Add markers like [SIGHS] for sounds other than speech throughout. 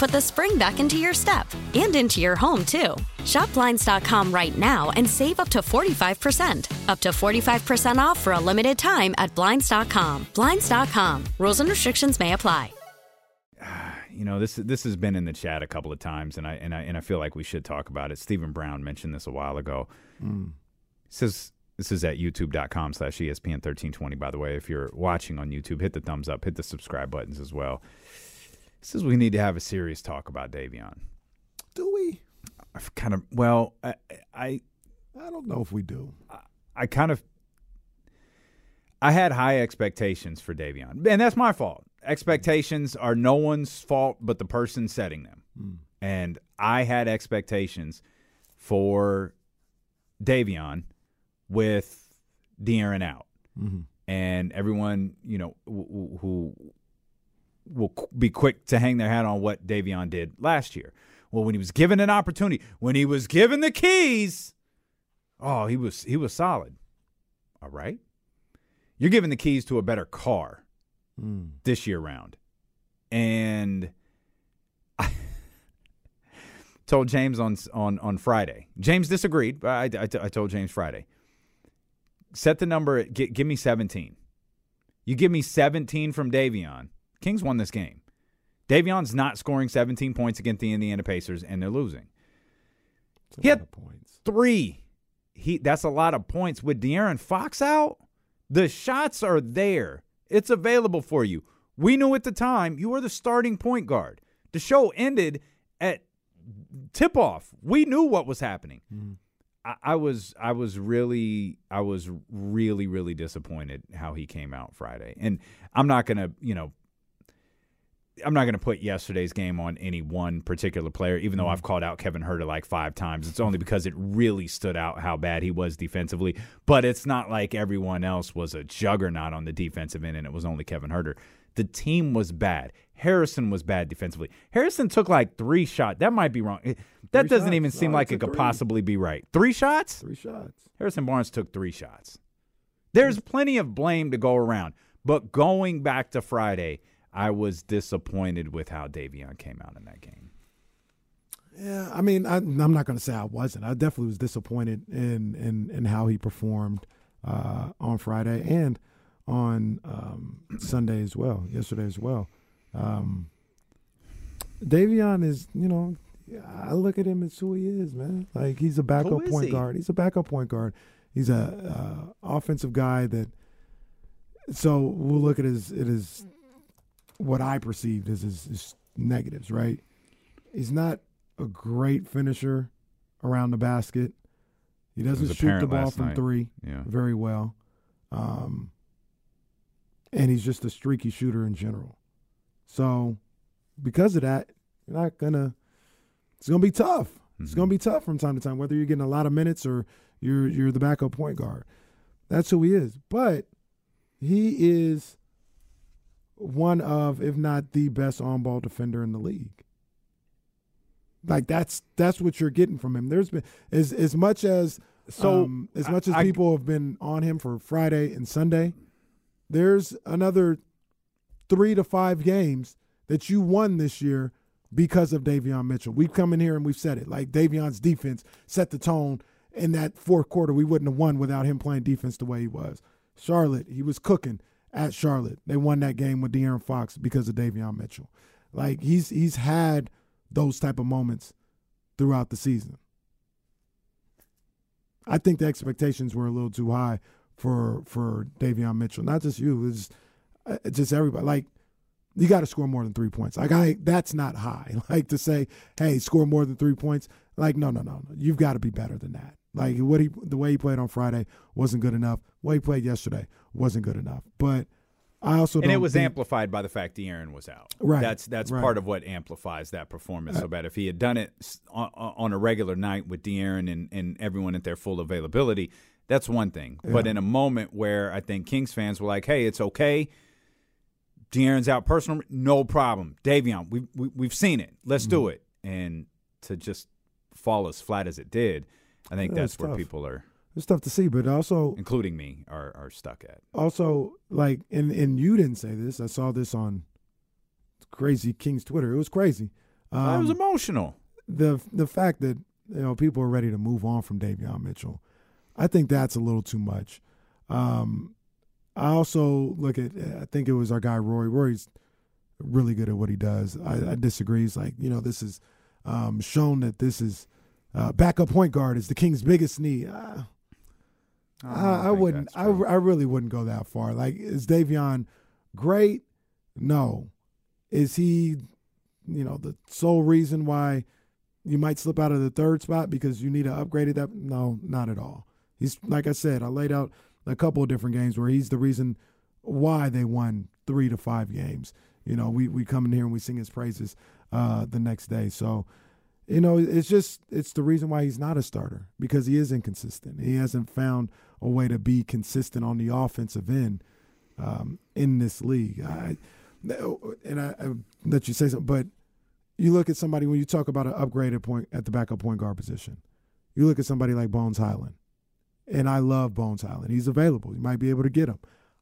put the spring back into your step and into your home, too. Shop Blinds.com right now and save up to 45%. Up to 45% off for a limited time at Blinds.com. Blinds.com. Rules and restrictions may apply. [SIGHS] You know this this has been in the chat a couple of times, and I and I and I feel like we should talk about it. Stephen Brown mentioned this a while ago. Mm. Says this is at youtube.com slash ESPN 1320, by the way. If you're watching on YouTube, hit the thumbs up, hit the subscribe buttons as well. Says we need to have a serious talk about Davion. Do we? I've kind of, well, I, I, I don't know if we do. I kind of, I had high expectations for Davion, and that's my fault. Expectations are no one's fault but the person setting them. And I had expectations for Davion with De'Aaron out, Mhm. and everyone you know who, who will be quick to hang their hat on what Davion did last year. Well, when he was given an opportunity, when he was given the keys, oh, he was he was solid. All right, you're given the keys to a better car Mm. this year round, and I [LAUGHS] told James on on on Friday. James disagreed, but I, I, I told James Friday. Set the number. At, gi- give me 17. You give me 17 from Davion. Kings won this game. Davion's not scoring 17 points against the Indiana Pacers, and they're losing. He had points. Three. He that's a lot of points. With De'Aaron Fox out, the shots are there. It's available for you. We knew at the time you were the starting point guard. The show ended at tip off. We knew what was happening. I, I was I was really I was really really disappointed how he came out Friday. And I'm not gonna you know I'm not going to put yesterday's game on any one particular player, even though mm-hmm. I've called out Kevin Huerter like five times. It's only because it really stood out how bad he was defensively. But it's not like everyone else was a juggernaut on the defensive end and it was only Kevin Huerter. The team was bad. Harrison was bad defensively. Harrison took like three shots. That might be wrong. That Three doesn't shots. even seem No, like it could three. possibly be right. Three shots? Three shots. Harrison Barnes took three shots. There's mm. plenty of blame to go around. But going back to Friday, I was disappointed with how Davion came out in that game. Yeah, I mean, I, I'm not going to say I wasn't. I definitely was disappointed in in, in how he performed uh, on Friday and on um, Sunday as well, yesterday as well. Um, Davion is, you know, I look at him as who he is, man. Like he's a backup point he? guard. He's a backup point guard. He's a uh, offensive guy that. So we'll look at his it is what I perceived as his, his negatives, right? He's not a great finisher around the basket. He doesn't shoot the ball from night. three Yeah. very well. Um, and he's just a streaky shooter in general. So, because of that, you're not gonna. It's gonna be tough. It's gonna be tough from time to time, whether you're getting a lot of minutes or you're you're the backup point guard. That's who he is. But he is one of, if not the best on-ball defender in the league. Like that's that's what you're getting from him. There's been as as much as So, um, as I- much as I- people have been on him for Friday and Sunday. There's another three to five games that you won this year because of Davion Mitchell. We've come in here and we've said it. Like Davion's defense set the tone in that fourth quarter. We wouldn't have won without him playing defense the way he was. Charlotte, he was cooking at Charlotte. They won that game with De'Aaron Fox because of Davion Mitchell. Like he's he's had those type of moments throughout the season. I think the expectations were a little too high for for Davion Mitchell. Not just you, it's uh, just everybody. Like you got to score more than three points. Like I, that's not high. [LAUGHS] Like to say, hey, score more than three points. Like no, no, no, no. You've got to be better than that. Like what he, the way he played on Friday wasn't good enough. The way he played yesterday wasn't good enough. But I also and it was think, amplified by the fact De'Aaron was out. Right, That's that's right. part of what amplifies that performance so bad. If he had done it on, on a regular night with De'Aaron and, and everyone at their full availability, that's one thing. But in a moment where I think Kings fans were like, "Hey, it's okay." De'Aaron's out personal, no problem. Davion, we, we we've seen it. Let's do Mm-hmm. it. And to just fall as flat as it did, I think Yeah, that's where tough. people are, it's tough to see. But also, including me, are are stuck at. also like and and you didn't say this. I saw this on Crazy King's Twitter. It was crazy. I was Um, emotional. the the fact that you know people are ready to move on from Davion Mitchell, I think that's a little too much. Um, I also look at I think it was our guy Rory. Rory's really good at what he does. I, I disagree. He's like you know this is um, shown that this is uh, backup point guard is the Kings' biggest need. Uh, don't I, I wouldn't. I. I really wouldn't go that far. Like, is Davion great? No. Is he, you know, the sole reason why you might slip out of the third spot because you need to upgrade it? That no, not at all. He's like I said. I laid out a couple of different games where he's the reason why they won three to five games. You know, we we come in here and we sing his praises uh, the next day. So you know, it's just it's the reason why he's not a starter because he is inconsistent. He hasn't found a way to be consistent on the offensive end um, in this league. I, and I, I let you say something, but you look at somebody when you talk about an upgraded point at the backup point guard position. You look at somebody like Bones Hyland, and I love Bones Hyland. He's available. You might be able to get him.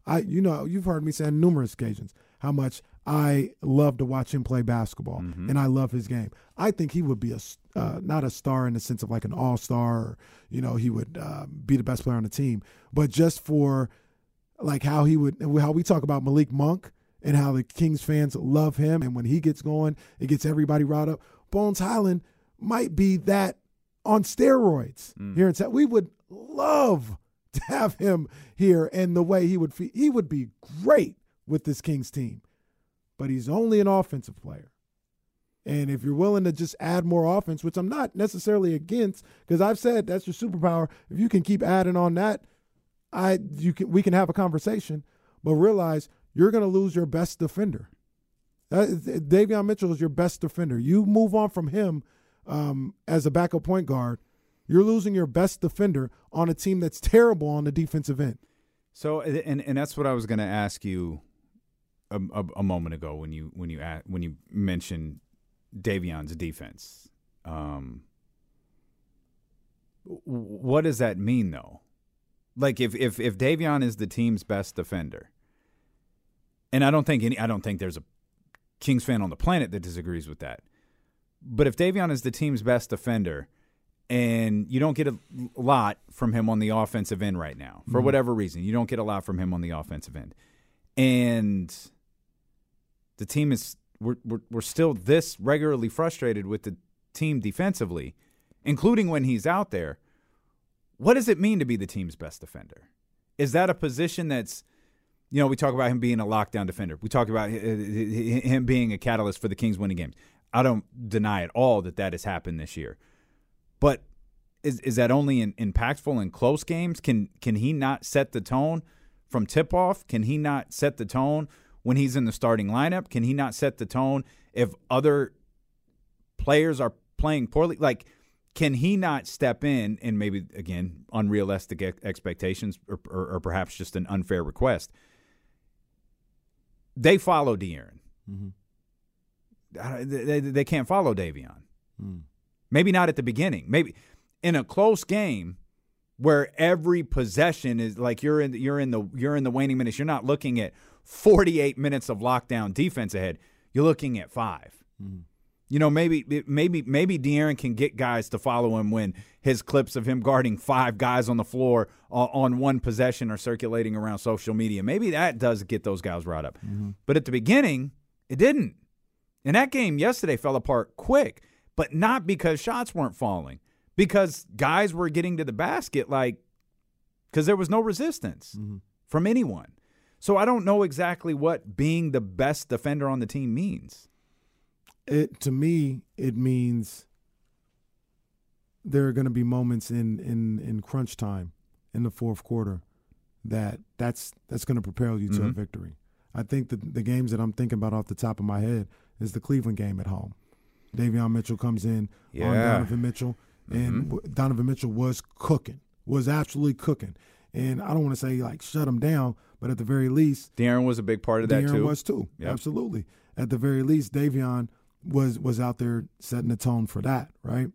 I, you know, you've heard me say on numerous occasions how much I love to watch him play basketball, and I love his game. I think he would be a uh, not a star in the sense of like an all star, you know, he would uh, be the best player on the team, but just for like how he would how we talk about Malik Monk and how the Kings fans love him, and when he gets going, it gets everybody riled up. Bones Hyland might be that on steroids here in Texas. We would love to have him here, and the way he would fe- he would be great with this Kings team, but he's only an offensive player. And if you're willing to just add more offense, which I'm not necessarily against, because I've said that's your superpower. If you can keep adding on that, I you can we can have a conversation, but realize you're going to lose your best defender. Davion Mitchell is your best defender. You move on from him um, as a backup point guard, you're losing your best defender on a team that's terrible on the defensive end. So, and and that's what I was going to ask you a, a, a moment ago when you when you a when you mentioned Davion's defense. Um, what does that mean, though? Like, if if if Davion is the team's best defender, and I don't think any, I don't think there's a Kings fan on the planet that disagrees with that. But if Davion is the team's best defender, and you don't get a lot from him on the offensive end right now, for whatever reason, you don't get a lot from him on the offensive end, and the team is we're we're, we're still this regularly frustrated with the team defensively, including when he's out there. What does it mean to be the team's best defender? Is that a position that's you know, we talk about him being a lockdown defender. We talk about hi- hi- him being a catalyst for the Kings winning games. I don't deny at all that that has happened this year. But is is that only in, impactful in close games? Can can he not set the tone from tip off? Can he not set the tone when he's in the starting lineup? Can he not set the tone if other players are playing poorly? Like, can he not step in and maybe again unrealistic expectations or, or, or perhaps just an unfair request? They follow De'Aaron. Mm-hmm. I- They, they, they can't follow Davion. Mm. Maybe not at the beginning. Maybe in a close game where every possession is like you're in you're in the you're in the waning minutes. You're not looking at 48 minutes of lockdown defense ahead. you're looking at 5 mm-hmm. You know, maybe maybe maybe De'Aaron can get guys to follow him when his clips of him guarding five guys on the floor on, on one possession are circulating around social media. Maybe that does get those guys riled up. Mm-hmm. But at the beginning, it didn't. And that game yesterday fell apart quick, but not because shots weren't falling, because guys were getting to the basket like because there was no resistance mm-hmm. from anyone. So I don't know exactly what being the best defender on the team means. It to me, it means there are going to be moments in in in crunch time in the fourth quarter that that's that's going to propel you to a Mhm. victory. I think the the games that I'm thinking about off the top of my head is the Cleveland game at home. Davion Mitchell comes in on Yeah. Mm-hmm. Donovan Mitchell, and w Donovan Mitchell was cooking, was absolutely cooking. And I don't want to say like shut them down, but at the very least, De'Aaron was a big part of that De'Aaron too. was too. Yep. Absolutely. At the very least, Davion was was out there setting the tone for that, right?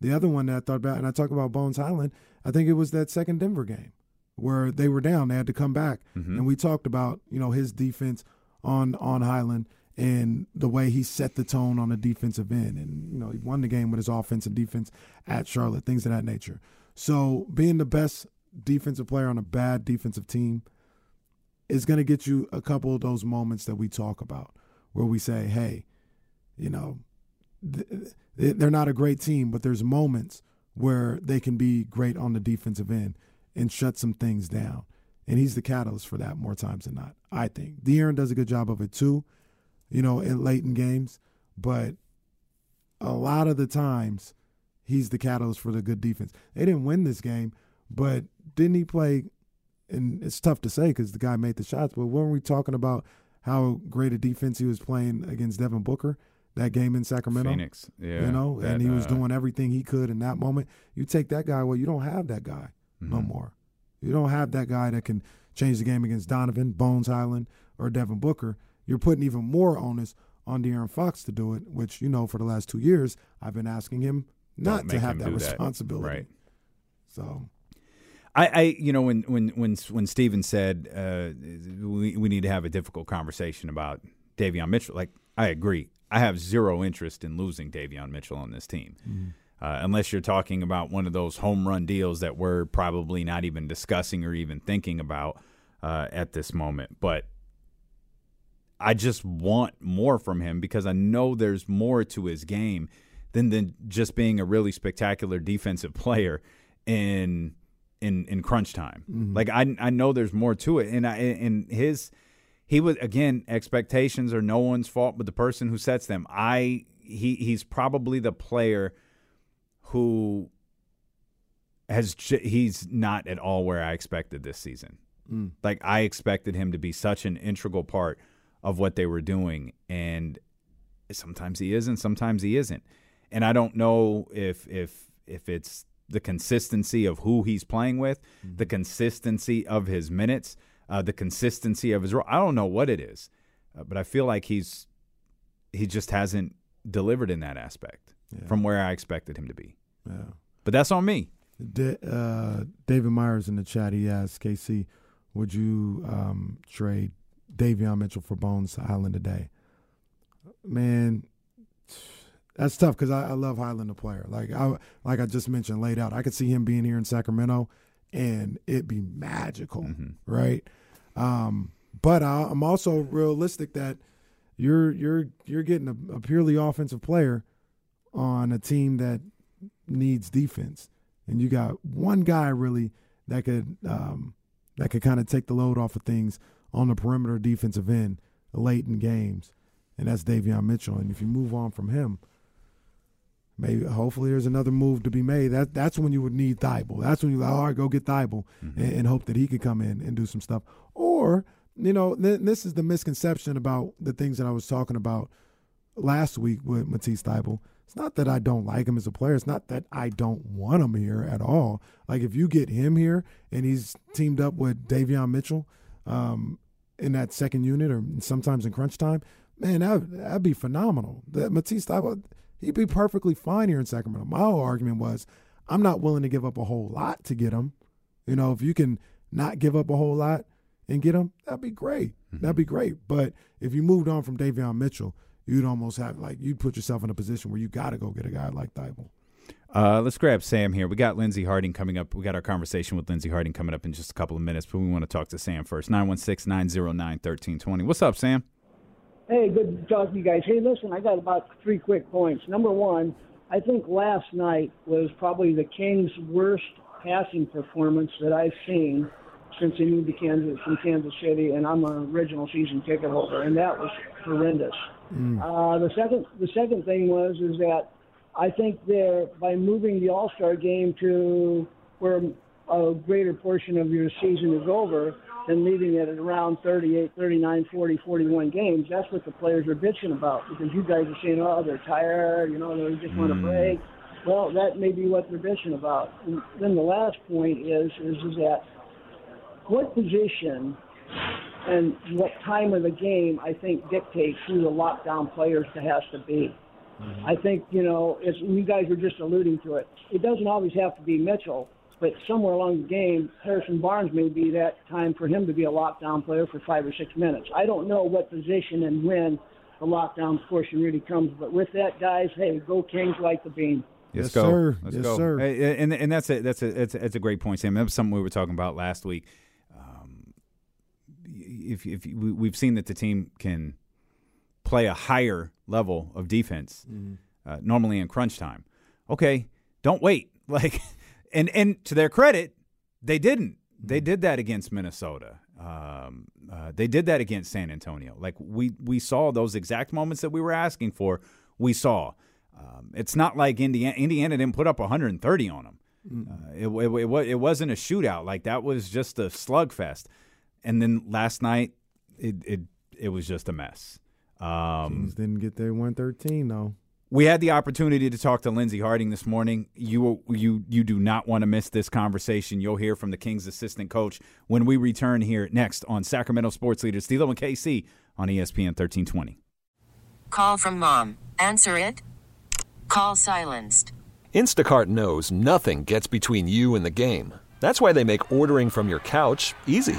The other one that I thought about, and I talk about Bones Hyland, I think it was that second Denver game where they were down, they had to come back, Mm-hmm. and we talked about you know his defense on on Hyland and the way he set the tone on the defensive end, and you know he won the game with his offense and defense at Charlotte, things of that nature. So being the best defensive player on a bad defensive team is going to get you a couple of those moments that we talk about where we say, hey, you know, th- th- they're not a great team, but there's moments where they can be great on the defensive end and shut some things down. And he's the catalyst for that more times than not, I think. De'Aaron does a good job of it too, you know, in late in games, but a lot of the times he's the catalyst for the good defense. They didn't win this game, but didn't he play and it's tough to say because the guy made the shots. But weren't we talking about how great a defense he was playing against Devin Booker that game in Sacramento? Phoenix, yeah, you know, that, and he was uh, doing everything he could in that moment. You take that guy, well, you don't have that guy no Mhm. more. You don't have that guy that can change the game against Donovan, Bones Hyland, or Devin Booker. You're putting even more onus on De'Aaron Fox to do it, which you know for the last two years I've been asking him not to have that do that. responsibility. Right. So I, I, you know, when when when when Steven said uh, we we need to have a difficult conversation about Davion Mitchell, like I agree. I have zero interest in losing Davion Mitchell on this team, uh, unless you're talking about one of those home run deals that we're probably not even discussing or even thinking about uh, at this moment. But I just want more from him because I know there's more to his game than than just being a really spectacular defensive player in in in crunch time. Mm-hmm. Like I I know there's more to it, and I and his he was again expectations are no one's fault but the person who sets them. I he he's probably the player who has he's not at all where I expected this season. Mm. Like I expected him to be such an integral part of what they were doing, and sometimes he is, and sometimes he isn't. And I don't know if if if it's the consistency of who he's playing with, the consistency of his minutes, uh, the consistency of his role. I don't know what it is, uh, but I feel like he's he just hasn't delivered in that aspect from where I expected him to be. yeah. But that's on me. Da- uh, David Myers in the chat, he asked KC, would you um, trade Davion Mitchell for Bones Hyland today? Man, that's tough because I, I love Hyland the player. Like I like I just mentioned, laid out. I could see him being here in Sacramento, and it'd be magical, right? Um, but I, I'm also realistic that you're you're you're getting a, a purely offensive player on a team that needs defense, and you got one guy really that could um, that could kind of take the load off of things on the perimeter defensive end late in games, and that's Davion Mitchell. And if you move on from him, maybe hopefully there's another move to be made. That that's when you would need Thybulle. That's when you like, all right, go get Thybulle and, and hope that he could come in and do some stuff. Or you know, th- this is the misconception about the things that I was talking about last week with Matisse Thybulle. It's not that I don't like him as a player. It's not that I don't want him here at all. Like if you get him here and he's teamed up with Davion Mitchell um, in that second unit or sometimes in crunch time, man, that that'd be phenomenal. That Matisse Thybulle, he'd be perfectly fine here in Sacramento. My whole argument was, I'm not willing to give up a whole lot to get him. You know, if you can not give up a whole lot and get him, that'd be great. That'd be great. But if you moved on from Davion Mitchell, you'd almost have like you'd put yourself in a position where you got to go get a guy like Thybulle. Uh, let's grab Sam here. We got Lindsey Harding coming up. We got our conversation with Lindsey Harding coming up in just a couple of minutes, but we want to talk to Sam first. 916 909 1320. What's up, Sam? Hey, good to talk to you guys. Hey, listen, I got about three quick points. Number one, I think last night was probably the Kings' worst passing performance that I've seen since they moved to Kansas from Kansas City, and I'm an original season ticket holder, and that was horrendous. Uh, the second, the second thing was is that I think that by moving the All Star game to where a greater portion of your season is over and leaving it at around 38, 39, 40, 41 games, that's what the players are bitching about because you guys are saying, oh, they're tired, you know, they just want to mm-hmm. break. Well, that may be what they're bitching about. And then the last point is, is, is that what position and what time of the game I think dictates who the lockdown players has to be. Mm-hmm. I think you know, as you guys were just alluding to it, it doesn't always have to be Mitchell, but somewhere along the game, Harrison Barnes may be that time for him to be a lockdown player for five or six minutes. I don't know what position and when the lockdown portion really comes, but with that, guys, hey, go Kings like the beam. Let's Yes, go. sir. Let's Yes, go. sir. And and that's a that's a that's a, that's a great point, Sam. That was something we were talking about last week. Um, if if we, we've seen that the team can play a higher level of defense, uh, normally in crunch time. Okay, don't wait. [LAUGHS] Like, and and to their credit, they didn't. They did that against Minnesota. Um, uh, they did that against San Antonio. Like we we saw those exact moments that we were asking for. We saw. Um, it's not like Indiana. Indiana didn't put up 130 on them. Uh, it, it, it, it wasn't a shootout. Like that was just a slugfest. And then last night, it it it was just a mess. Um, Kings didn't get their 113 though. We had the opportunity to talk to Lindsey Harding this morning. You you you do not want to miss this conversation. You'll hear from the Kings assistant coach when we return here next on Sacramento Sports Leaders, D'Lo and KC on ESPN 1320. Call from mom. Answer it. Call silenced. Instacart knows nothing gets between you and the game. That's why they make ordering from your couch easy.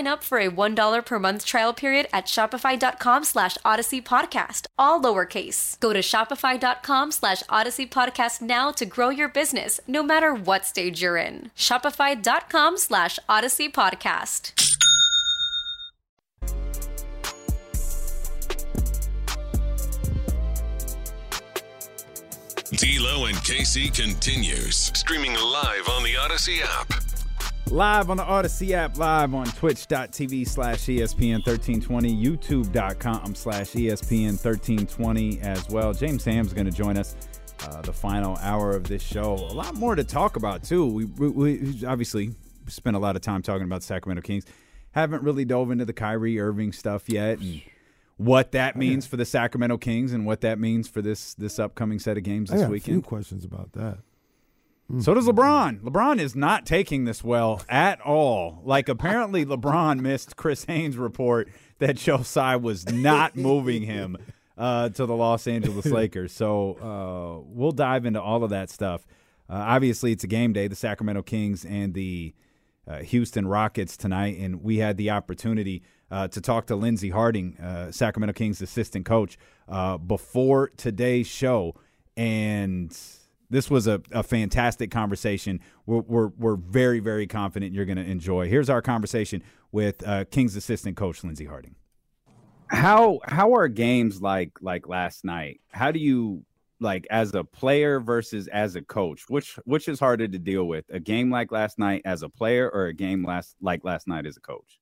up for a $1 per month trial period at at shopify.com slash odyssey podcast, all lowercase. Go to shopify.com slash odyssey podcast now to grow your business, no matter what stage you're in. Shopify.com slash odyssey podcast. D'Lo and KC continues streaming live on the Odyssey app. Live on the Odyssey app, live on twitch.tv slash ESPN 1320, youtube.com slash ESPN 1320 as well. James Ham's going to join us uh, the final hour of this show. A lot more to talk about, too. We, we, we obviously spent a lot of time talking about the Sacramento Kings. Haven't really dove into the Kyrie Irving stuff yet and what that means for the Sacramento Kings and what that means for this this upcoming set of games I this got a weekend. few questions about that. So does LeBron. LeBron is not taking this well at all. Like apparently LeBron [LAUGHS] missed Chris Haynes' report that Joe Tsai was not [LAUGHS] moving him uh, to the Los Angeles [LAUGHS] Lakers. So uh, we'll dive into all of that stuff. Uh, obviously, it's a game day. The Sacramento Kings and the uh, Houston Rockets tonight, and we had the opportunity uh, to talk to Lindsey Harding, uh, Sacramento Kings assistant coach, uh, before today's show, and this was a, a fantastic conversation. We're, we're, we're very, very confident you're going to enjoy. Here's our conversation with uh, Kings assistant coach Lindsey Harding. How how are games like like last night? How do you like as a player versus as a coach? Which which is harder to deal with? A game like last night as a player or a game last like last night as a coach?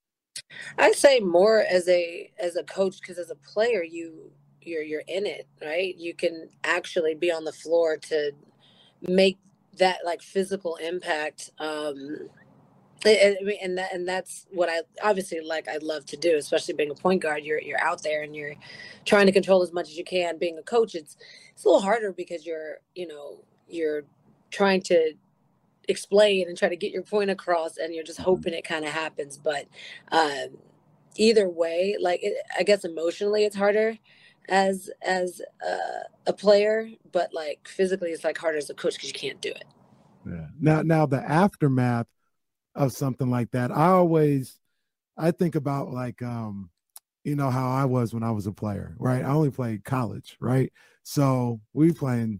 I'd say more as a as a coach because as a player you you're you're in it, right? You can actually be on the floor to make that like physical impact. Um and, and that and that's what I obviously like I love to do, especially being a point guard. You're you're out there and you're trying to control as much as you can. Being a coach, it's it's a little harder because you're you know you're trying to explain and try to get your point across and you're just hoping it kind of happens but um either way like it, i guess emotionally it's harder as as uh, a player but like physically it's like harder as a coach because you can't do it Yeah. Now, now the aftermath of something like that, I always, I think about like, um, you know how I was when I was a player, right? I only played college, right? So we playing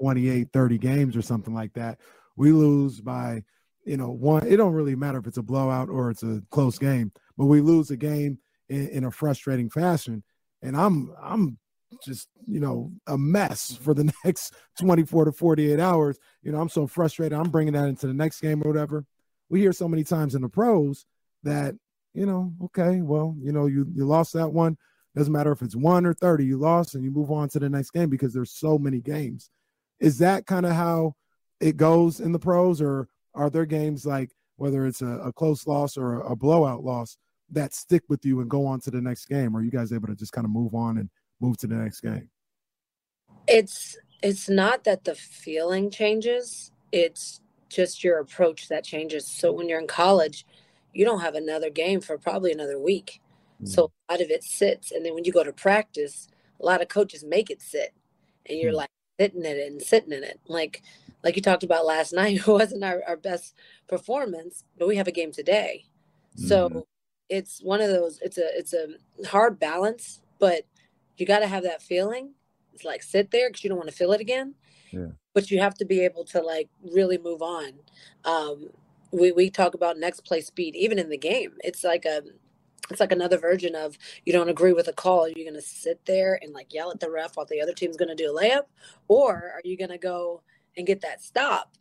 28, 30 games or something like that. We lose by, you know, one. It don't really matter if it's a blowout or it's a close game, but we lose a game in, in a frustrating fashion. And I'm, I'm just you know a mess for the [LAUGHS] next 24 to 48 hours. You know i'm so frustrated. I'm bringing that into the next game or whatever. We hear so many times in the pros that you know okay well you know you you lost that one. Doesn't matter if it's one or 30 you lost and you move on to the next game because there's so many games. Is that kind of how it goes in the pros or are there games like whether it's a, a close loss or a, a blowout loss that stick with you and go on to the next game? Or are you guys able to just kind of move on and move to the next game? It's it's not that the feeling changes it's just your approach that changes. So when you're in college you don't have another game for probably another week. So a lot of it sits and then when you go to practice a lot of coaches make it sit and you're Mm. like sitting in it and sitting in it. Like like you talked about last [LAUGHS] night it wasn't our, our best performance but we have a game today. So Mhm. It's one of those it's a it's a hard balance but you got to have that feeling it's like sit there because you don't want to feel it again. Yeah. but you have to be able to like really move on. Um we we talk about next play speed even in the game. It's like a it's like another version of you don't agree with a call Are you're going to sit there and like yell at the ref while the other team's going to do a layup? Or are you going to go and get that stop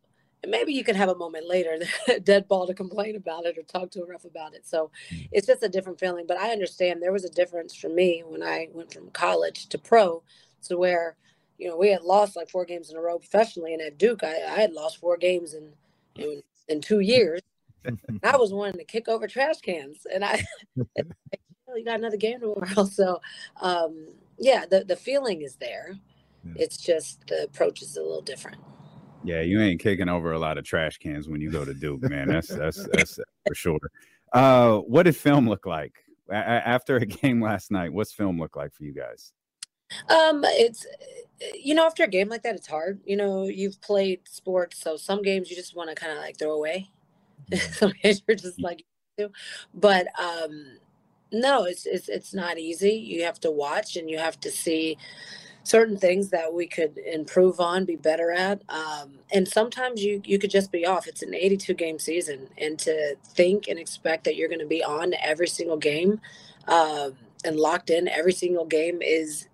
maybe you can have a moment later [LAUGHS] dead ball to complain about it or talk to a ref about it. So it's just a different feeling but i understand there was a difference for me when i went from college to pro to where you know we had lost like four games in a row professionally and at duke i, I had lost four games in in, in two years. [LAUGHS] I was wanting to kick over trash cans and i [LAUGHS] it's "Oh, you got another game tomorrow. So um yeah the, the feeling is there. Yeah. it's just the approach is a little different Yeah, you ain't kicking over a lot of trash cans when you go to Duke, man. That's that's that's for sure. Uh, what did film look like A- after a [LAUGHS] game last night? What's film look like for you guys? Um, it's you know, after a game like that, it's hard. You know, you've played sports, so some games you just want to kind of like throw away. [LAUGHS] some games you're just like, but um, no, it's it's it's not easy. You have to watch and you have to see certain things that we could improve on, be better at. Um, and sometimes you you could just be off. It's an 82 game season, and to think and expect that you're going to be on every single game um, and locked in every single game is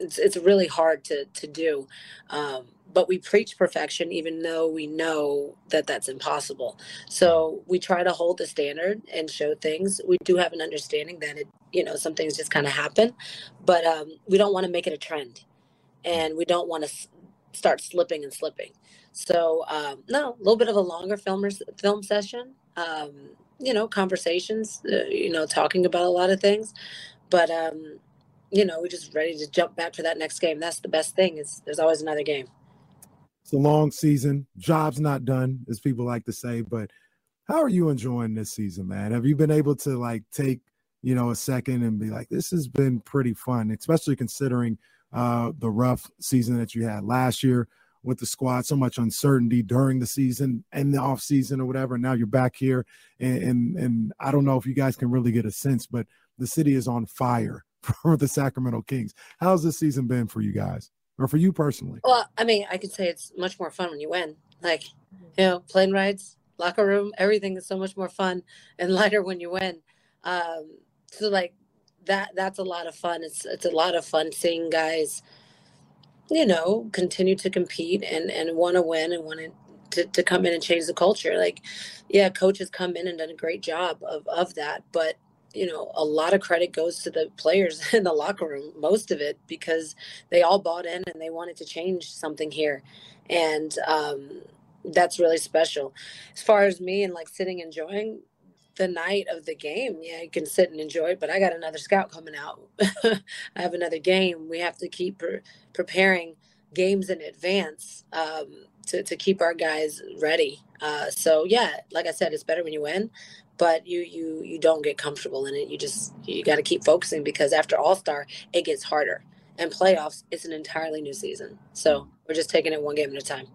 it's it's really hard to to do. Um, but we preach perfection even though we know that that's impossible. So we try to hold the standard and show things. We do have an understanding that it you know some things just kind of happen but um, we don't want to make it a trend and we don't want to s- start slipping and slipping. So um, no a little bit of a longer film film session um, you know conversations uh, you know talking about a lot of things but um, you know we're just ready to jump back for that next game. That's the best thing is there's always another game it's a long season. Job's not done, as people like to say. But how are you enjoying this season, man? Have you been able to like take, you know, a second and be like, this has been pretty fun, especially considering uh, the rough season that you had last year with the squad, so much uncertainty during the season and the off season or whatever. Now you're back here, and, and and I don't know if you guys can really get a sense, but the city is on fire [LAUGHS] for the Sacramento Kings. How's this season been for you guys? Or for you personally? Well, I mean, I could say it's much more fun when you win. Like, you know, plane rides, locker room, everything is so much more fun and [LAUGHS] lighter when you win. Um, so like that that's a lot of fun. It's it's a lot of fun seeing guys, you know, continue to compete and and want to win and want to to come in and change the culture. Like, yeah, coaches come in and done a great job of of that, but you know, a lot of credit goes to the players [LAUGHS] in the locker room, most of it, because they all bought in and they wanted to change something here. And um, that's really special. As far as me and like sitting enjoying the night of the game, yeah, you can sit and enjoy it, but I got another scout coming out. [LAUGHS] I have another game. We have to keep pre- preparing games in advance um, to, to keep our guys ready. Uh, so, yeah, like I said, it's better when you win, but you you you don't get comfortable in it. You just you got to keep focusing because after All Star, it gets harder, and playoffs it's an entirely new season. So we're just taking it one game at a time.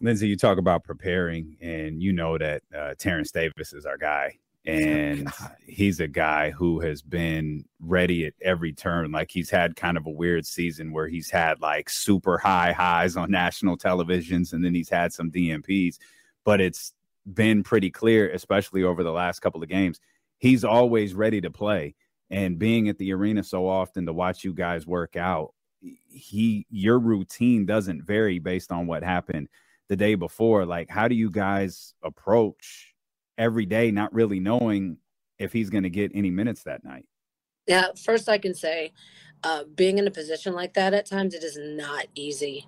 Lindsey, you talk about preparing, and you know that uh, Terrence Davis is our guy, and [LAUGHS] he's a guy who has been ready at every turn. Like he's had kind of a weird season where he's had like super high highs on national televisions, and then he's had some DNPs, but it's been pretty clear, especially over the last couple of games. He's always ready to play. And being at the arena so often to watch you guys work out, he your routine doesn't vary based on what happened the day before. Like, how do you guys approach every day, not really knowing if he's going to get any minutes that night? Yeah, first I can say, uh, being in a position like that at times, it is not easy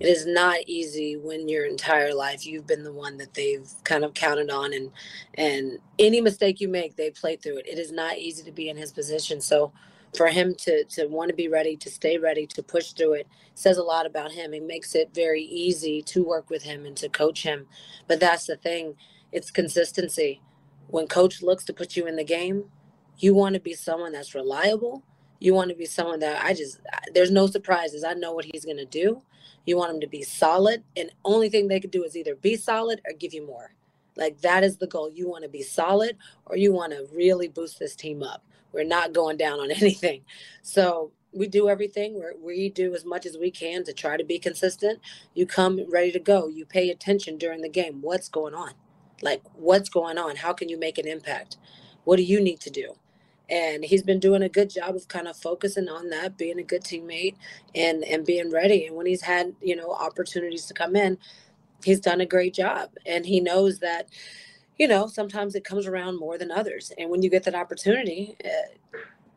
it is not easy when your entire life you've been the one that they've kind of counted on and and any mistake you make they play through it. It is not easy to be in his position. So for him to to want to be ready to stay ready to push through it says a lot about him. It makes it very easy to work with him and to coach him. But that's the thing. It's consistency. When coach looks to put you in the game you want to be someone that's reliable you want to be someone that I just there's no surprises. I know what he's going to do. You want him to be solid, and only thing they could do is either be solid or give you more. Like that is the goal. You want to be solid, or you want to really boost this team up. We're not going down on [LAUGHS] anything. So we do everything. we we do as much as we can to try to be consistent. You come ready to go. You pay attention during the game. What's going on? Like what's going on? How can you make an impact? What do you need to do? And he's been doing a good job of kind of focusing on that being a good teammate and and being ready. And when he's had you know opportunities to come in he's done a great job. And he knows that you know sometimes it comes around more than others. And when you get that opportunity uh,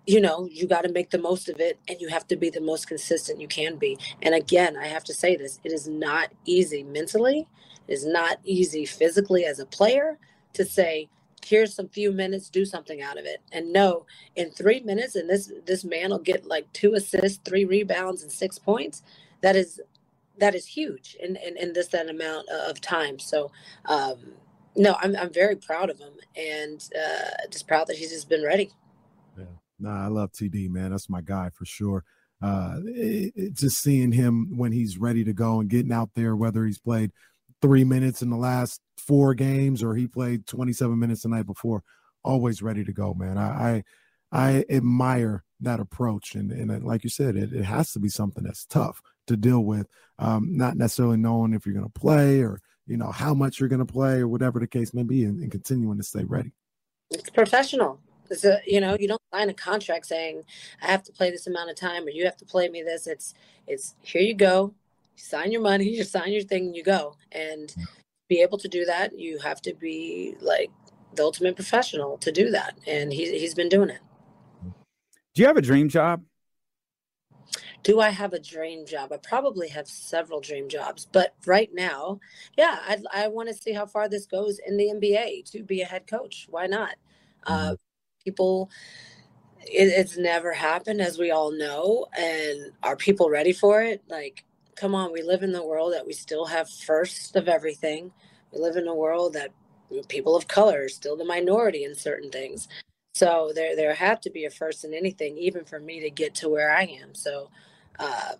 you know you got to make the most of it and you have to be the most consistent you can be. And again i have to say this it is not easy mentally. It is not easy physically as a player to say here's some few minutes do something out of it. And no in three minutes and this this man will get like two assists three rebounds and six points that is that is huge in in, in this that amount of time. So um no i'm, I'm very proud of him and uh just proud that he's just been ready. Yeah. Nah i love td man. That's my guy for sure. Uh it, it, just seeing him when he's ready to go and getting out there whether he's played three minutes in the last four games or he played 27 minutes the night before. Always ready to go, man. I, I I admire that approach. And, and like you said, it, it has to be something that's tough to deal with, um, not necessarily knowing if you're going to play or, you know, how much you're going to play or whatever the case may be and, and continuing to stay ready. It's professional. It's a, you know, you don't sign a contract saying I have to play this amount of time or you have to play me this. It's, it's here you go. You sign your money, you sign your thing, and you go. And be able to do that, you have to be like the ultimate professional to do that. And he, he's been doing it. Do you have a dream job? Do I have a dream job? I probably have several dream jobs, but right now, yeah, I, I want to see how far this goes in the NBA to be a head coach. Why not? Uh, people, it, it's never happened, as we all know. And are people ready for it? Like, come on, we live in the world that we still have first of everything. We live in a world that people of color are still the minority in certain things. So there there had to be a first in anything, even for me to get to where I am. So uh,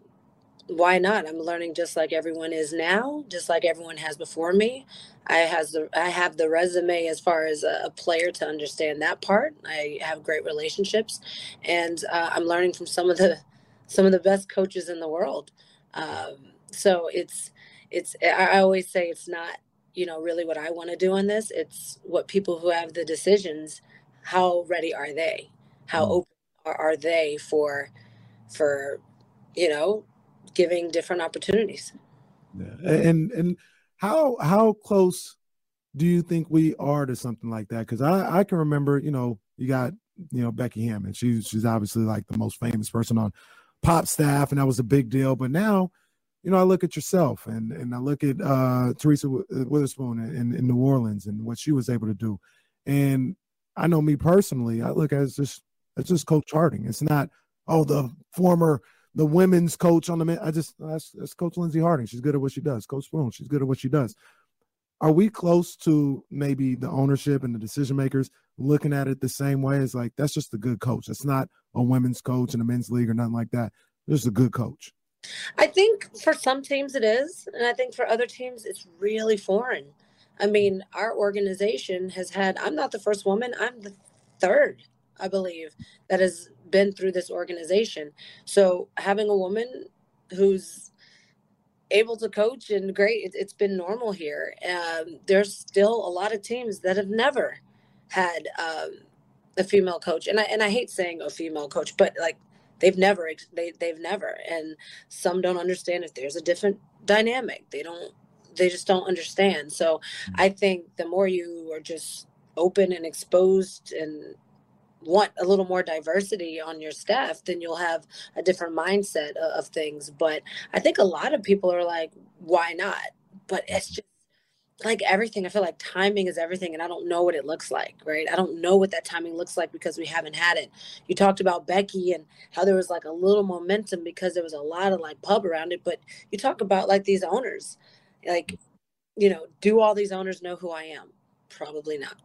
why not? I'm learning just like everyone is now, just like everyone has before me. I has the I have the resume as far as a, a player to understand that part. I have great relationships, and uh, I'm learning from some of the some of the best coaches in the world. Um, so it's it's I always say it's not you know really what I want to do on this. It's what people who have the decisions how ready are they? How mm. open are, are they for for you know giving different opportunities? Yeah. And and how how close do you think we are to something like that? Because I I can remember you know you got you know Becky Hammon. She's she's obviously like the most famous person on pop staff, and that was a big deal. But now you know, I look at yourself and and I look at uh, Teresa Weatherspoon in, in New Orleans and what she was able to do, and I know me personally, I look at it as just it's just Coach Harding. It's not oh the former the women's coach on the men. I just that's, that's Coach Lindsey Harding. She's good at what she does. Coach Spoon, she's good at what she does. Are we close to maybe the ownership and the decision makers looking at it the same way as like that's just a good coach. It's not a women's coach in a men's league or nothing like that. Just a good coach. I think for some teams it is, and I think for other teams it's really foreign. I mean, our organization has had, I'm not the first woman, I'm the third, I believe, that has been through this organization. So having a woman who's able to coach and great, it, has been normal here. Um, there's still a lot of teams that have never had um, a female coach. And I, and I hate saying a female coach, but like they've never, they, they've never, and some don't understand if there's a different dynamic. They don't they just don't understand. So mm. I think the more you are just open and exposed and want a little more diversity on your staff, then you'll have a different mindset of, of things. But I think a lot of people are like, why not? But it's mm-hmm. just like everything. I feel like timing is everything, and I don't know what it looks like, right? I don't know what that timing looks like because we haven't had it. You talked about Becky and how there was like a little momentum because there was a lot of like pub around it, but you talk about like these owners like you know do all these owners know who i am probably not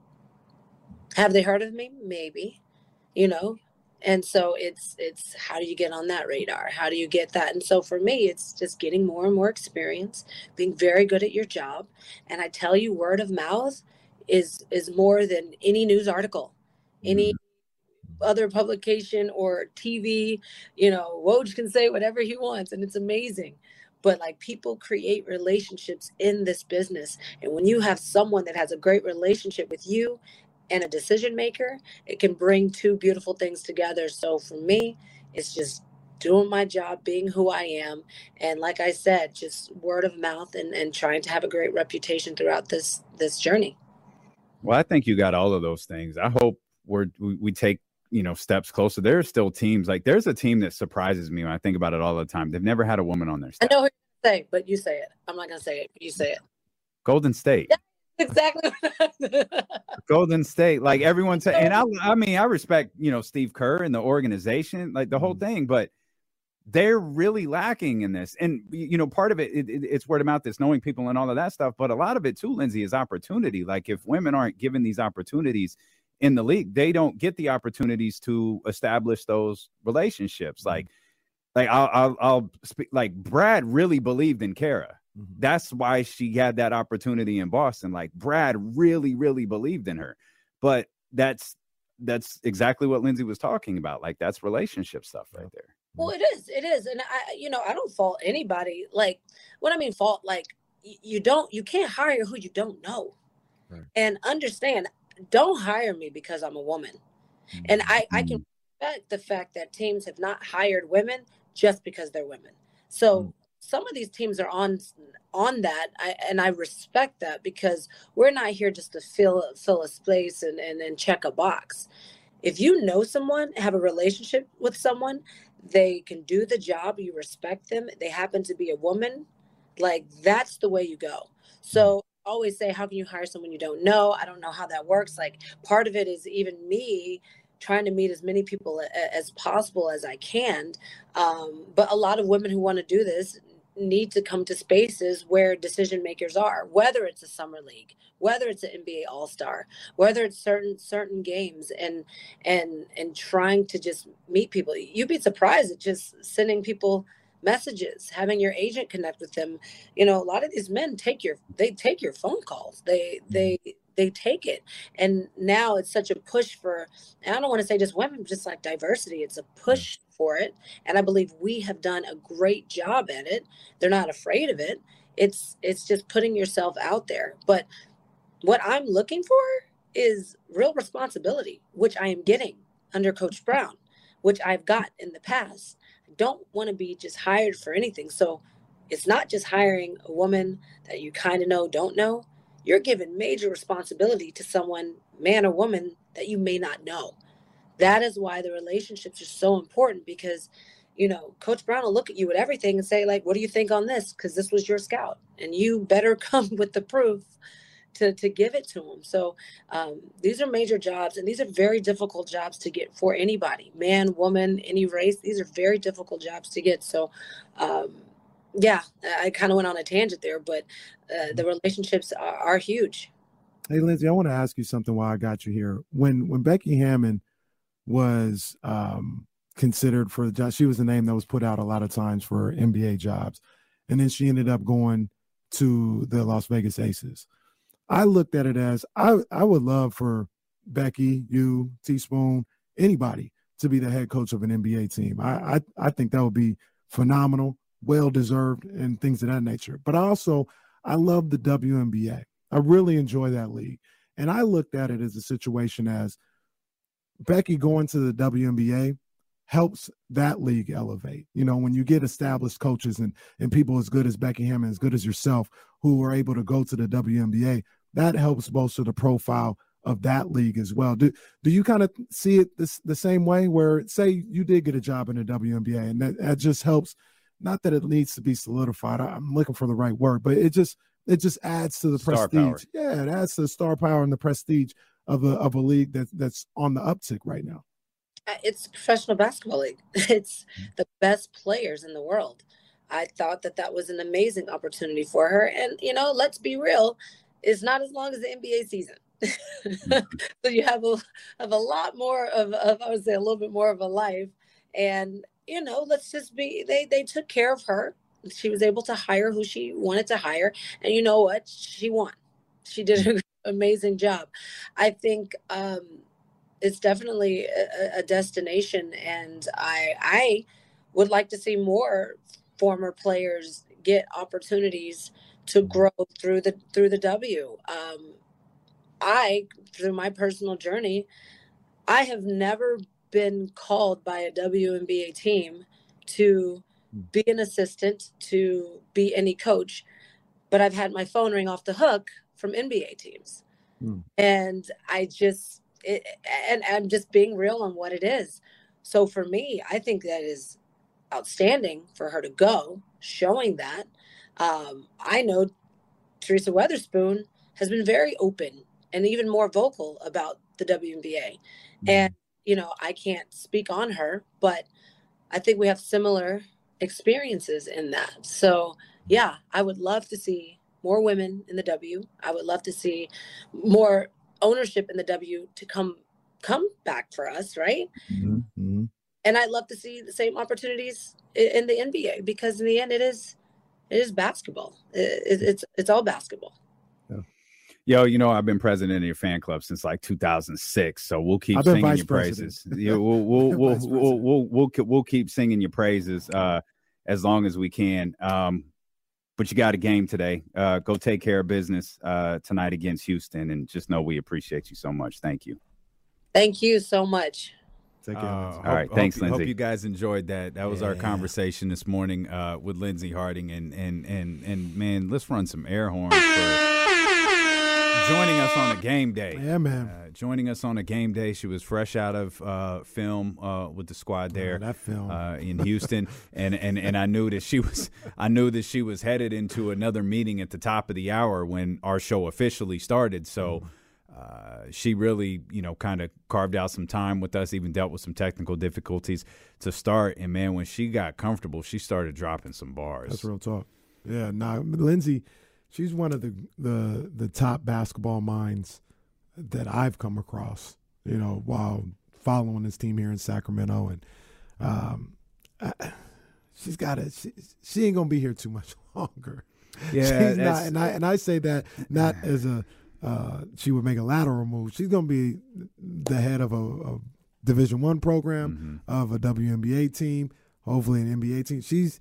have they heard of me maybe you know? And so it's it's how do you get on that radar? How do you get that? And so for me it's just getting more and more experience being very good at your job. And i tell you word of mouth is is more than any news article any mm-hmm. other publication or tv you know woj can say whatever he wants and it's amazing. But like people create relationships in this business. And when you have someone that has a great relationship with you and a decision maker it can bring two beautiful things together so for me it's just doing my job being who i am and like i said just word of mouth and, and trying to have a great reputation throughout this this journey well i think you got all of those things i hope we're we, we take you know steps closer. There are still teams like there's a team that surprises me when I think about it all the time. They've never had a woman on their staff. I know who you say, but you say it. I'm not gonna say it. You say it. Golden State. Yeah, exactly. Golden State. Like everyone said, and I I mean I respect you know Steve Kerr and the organization, like the whole mm-hmm. thing, but they're really lacking in this. And you know, part of it, it, it, it's word of mouth, it's knowing people and all of that stuff. But a lot of it too, Lindsey, is opportunity. Like if women aren't given these opportunities in the league. They don't get the opportunities to establish those relationships. Mm-hmm. Like, like I'll, I'll, I'll speak. Like Brad really believed in Kara. Mm-hmm. That's why she had that opportunity in Boston. Like Brad really, really believed in her. But that's that's exactly what Lindsey was talking about. Like that's relationship stuff right there. Well, it is. It is. And I, you know, I don't fault anybody. Like, what I mean, fault, like, you don't, you can't hire who you don't know. Right. And understand, don't hire me because I'm a woman. Mm-hmm. And I, I can mm-hmm. respect the fact that teams have not hired women just because they're women. So mm-hmm. Some of these teams are on on that. I, and i respect that because we're not here just to fill fill a space and, and and check a box. If you know someone have a relationship with someone they can do the job you respect them they happen to be a woman like that's the way you go. So always say how can you hire someone you don't know? I don't know how that works. Like part of it is even me trying to meet as many people as possible as i can. Um, but a lot of women who want to do this need to come to spaces where decision makers are whether it's a summer league whether it's an nba all-star whether it's certain certain games and and and trying to just meet people. You'd be surprised at just sending people messages having your agent connect with them. You know a lot of these men take your they take your phone calls. They mm-hmm. they they take it. And now it's such a push for i don't want to say just women just like diversity. It's a push for it and i believe we have done a great job at it. They're not afraid of it. It's it's just putting yourself out there. But what i'm looking for is real responsibility which i am getting under coach brown which i've got in the past. I don't want to be just hired for anything. So it's not just hiring a woman that you kind of know don't know. You're giving major responsibility to someone man or woman that you may not know that is why the relationships are so important because you know coach brown will look at you at everything and say like what do you think on this? Because this was your scout and you better [LAUGHS] come with the proof to, to give it to them so um, these are major jobs and these are very difficult jobs to get for anybody man woman any race these are very difficult jobs to get. So um, yeah i kind of went on a tangent there but uh, the relationships are, are huge. Hey lindsey i want to ask you something while i got you here. When when becky hammon was um, considered for the job. She was the name that was put out a lot of times for NBA jobs. And then she ended up going to the Las Vegas Aces. I looked at it as I, I would love for Becky, you, T-Spoon, anybody to be the head coach of an NBA team. I, I, I think that would be phenomenal, well deserved, and things of that nature. But also, I love the WNBA. I really enjoy that league. And I looked at it as a situation as – Becky going to the WNBA helps that league elevate. You know, when you get established coaches and and people as good as Becky Hammon, as good as yourself, who are able to go to the WNBA, that helps bolster the profile of that league as well. Do do you kind of see it this, the same way? Where say you did get a job in the WNBA, and that, that just helps. Not that it needs to be solidified. I'm looking for the right word, but it just it just adds to the star prestige. Power. Yeah, it adds to the star power and the prestige of a of a league that that's on the uptick right now? Uh, it's professional basketball league. [LAUGHS] It's the best players in the world. I thought that that was an amazing opportunity for her. And you know, let's be real, it's not as long as the NBA season. [LAUGHS] So you have a have a lot more of, of I would say a little bit more of a life. And you know, let's just be they they took care of her. She was able to hire who she wanted to hire. And you know what? She won. She did a amazing job. I think um, it's definitely a, a, destination, and I I would like to see more former players get opportunities to grow through the through the W. Um, I through my personal journey, I have never been called by a WNBA team to hmm. be an assistant, to be any coach, but I've had my phone ring off the hook from NBA teams. Mm. And I just, it, and I'm just being real on what it is. So for me, I think that is outstanding for her to go, showing that. Um, I know Teresa Weatherspoon has been very open and even more vocal about the WNBA. Mm. And, you know, I can't speak on her, but I think we have similar experiences in that. So, yeah, I would love to see more women in the W. I would love to see more ownership in the W to come come back for us, right? Mm-hmm. And I'd love to see the same opportunities in the NBA because in the end, it is it is basketball. It, it's it's all basketball. Yeah. Yo, you know I've been president of your fan club since like 2006, so we'll keep singing vice your praises. yeah, [LAUGHS] we'll we'll we'll, we'll we'll we'll we'll keep singing your praises uh, as long as we can. Um, but you got a game today. Uh, go take care of business uh, tonight against Houston, and just know we appreciate you so much. Thank you. Thank you so much. Take care. Uh, Lindsey. all right, thanks, hope, Hope you guys enjoyed that. That was our conversation this morning uh, with Lindsey Harding, and and and and man, let's run some air horns for joining us on a game day. yeah, man. Uh, joining us on a game day, she was fresh out of uh, film uh, with the squad there that film. uh, in Houston, [LAUGHS] and, and and I knew that she was I knew that she was headed into another meeting at the top of the hour when our show officially started. So. Uh, she really, you know, kind of carved out some time with us, even dealt with some technical difficulties to start. And man, when she got comfortable, she started dropping some bars. That's real talk. Yeah, nah, Lindsey, she's one of the the the top basketball minds that I've come across. You know, while following this team here in Sacramento, and um, I, she's got it. She, she ain't gonna be here too much [LAUGHS] longer. Yeah, she's not, and I and I say that not as a uh, she would make a lateral move. She's gonna be the head of a, a Division One program Mm-hmm. of a WNBA team, hopefully an NBA team. She's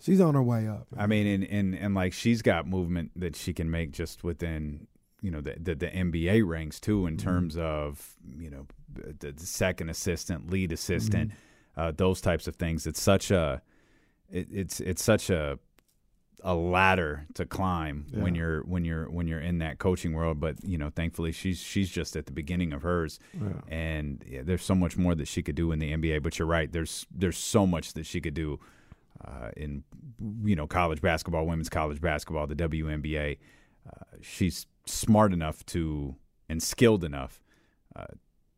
she's on her way up. I mean, and, and and like she's got movement that she can make just within you know the the, the NBA ranks too in terms of you know the, the second assistant, lead assistant, uh, those types of things. It's such a it, it's it's such a a ladder to climb when you're when you're when you're in that coaching world but you know thankfully she's she's just at the beginning of hers Yeah. and yeah, there's so much more that she could do in the NBA but you're right there's there's so much that she could do uh, in you know college basketball, women's college basketball, the WNBA. Uh, she's smart enough to and skilled enough uh,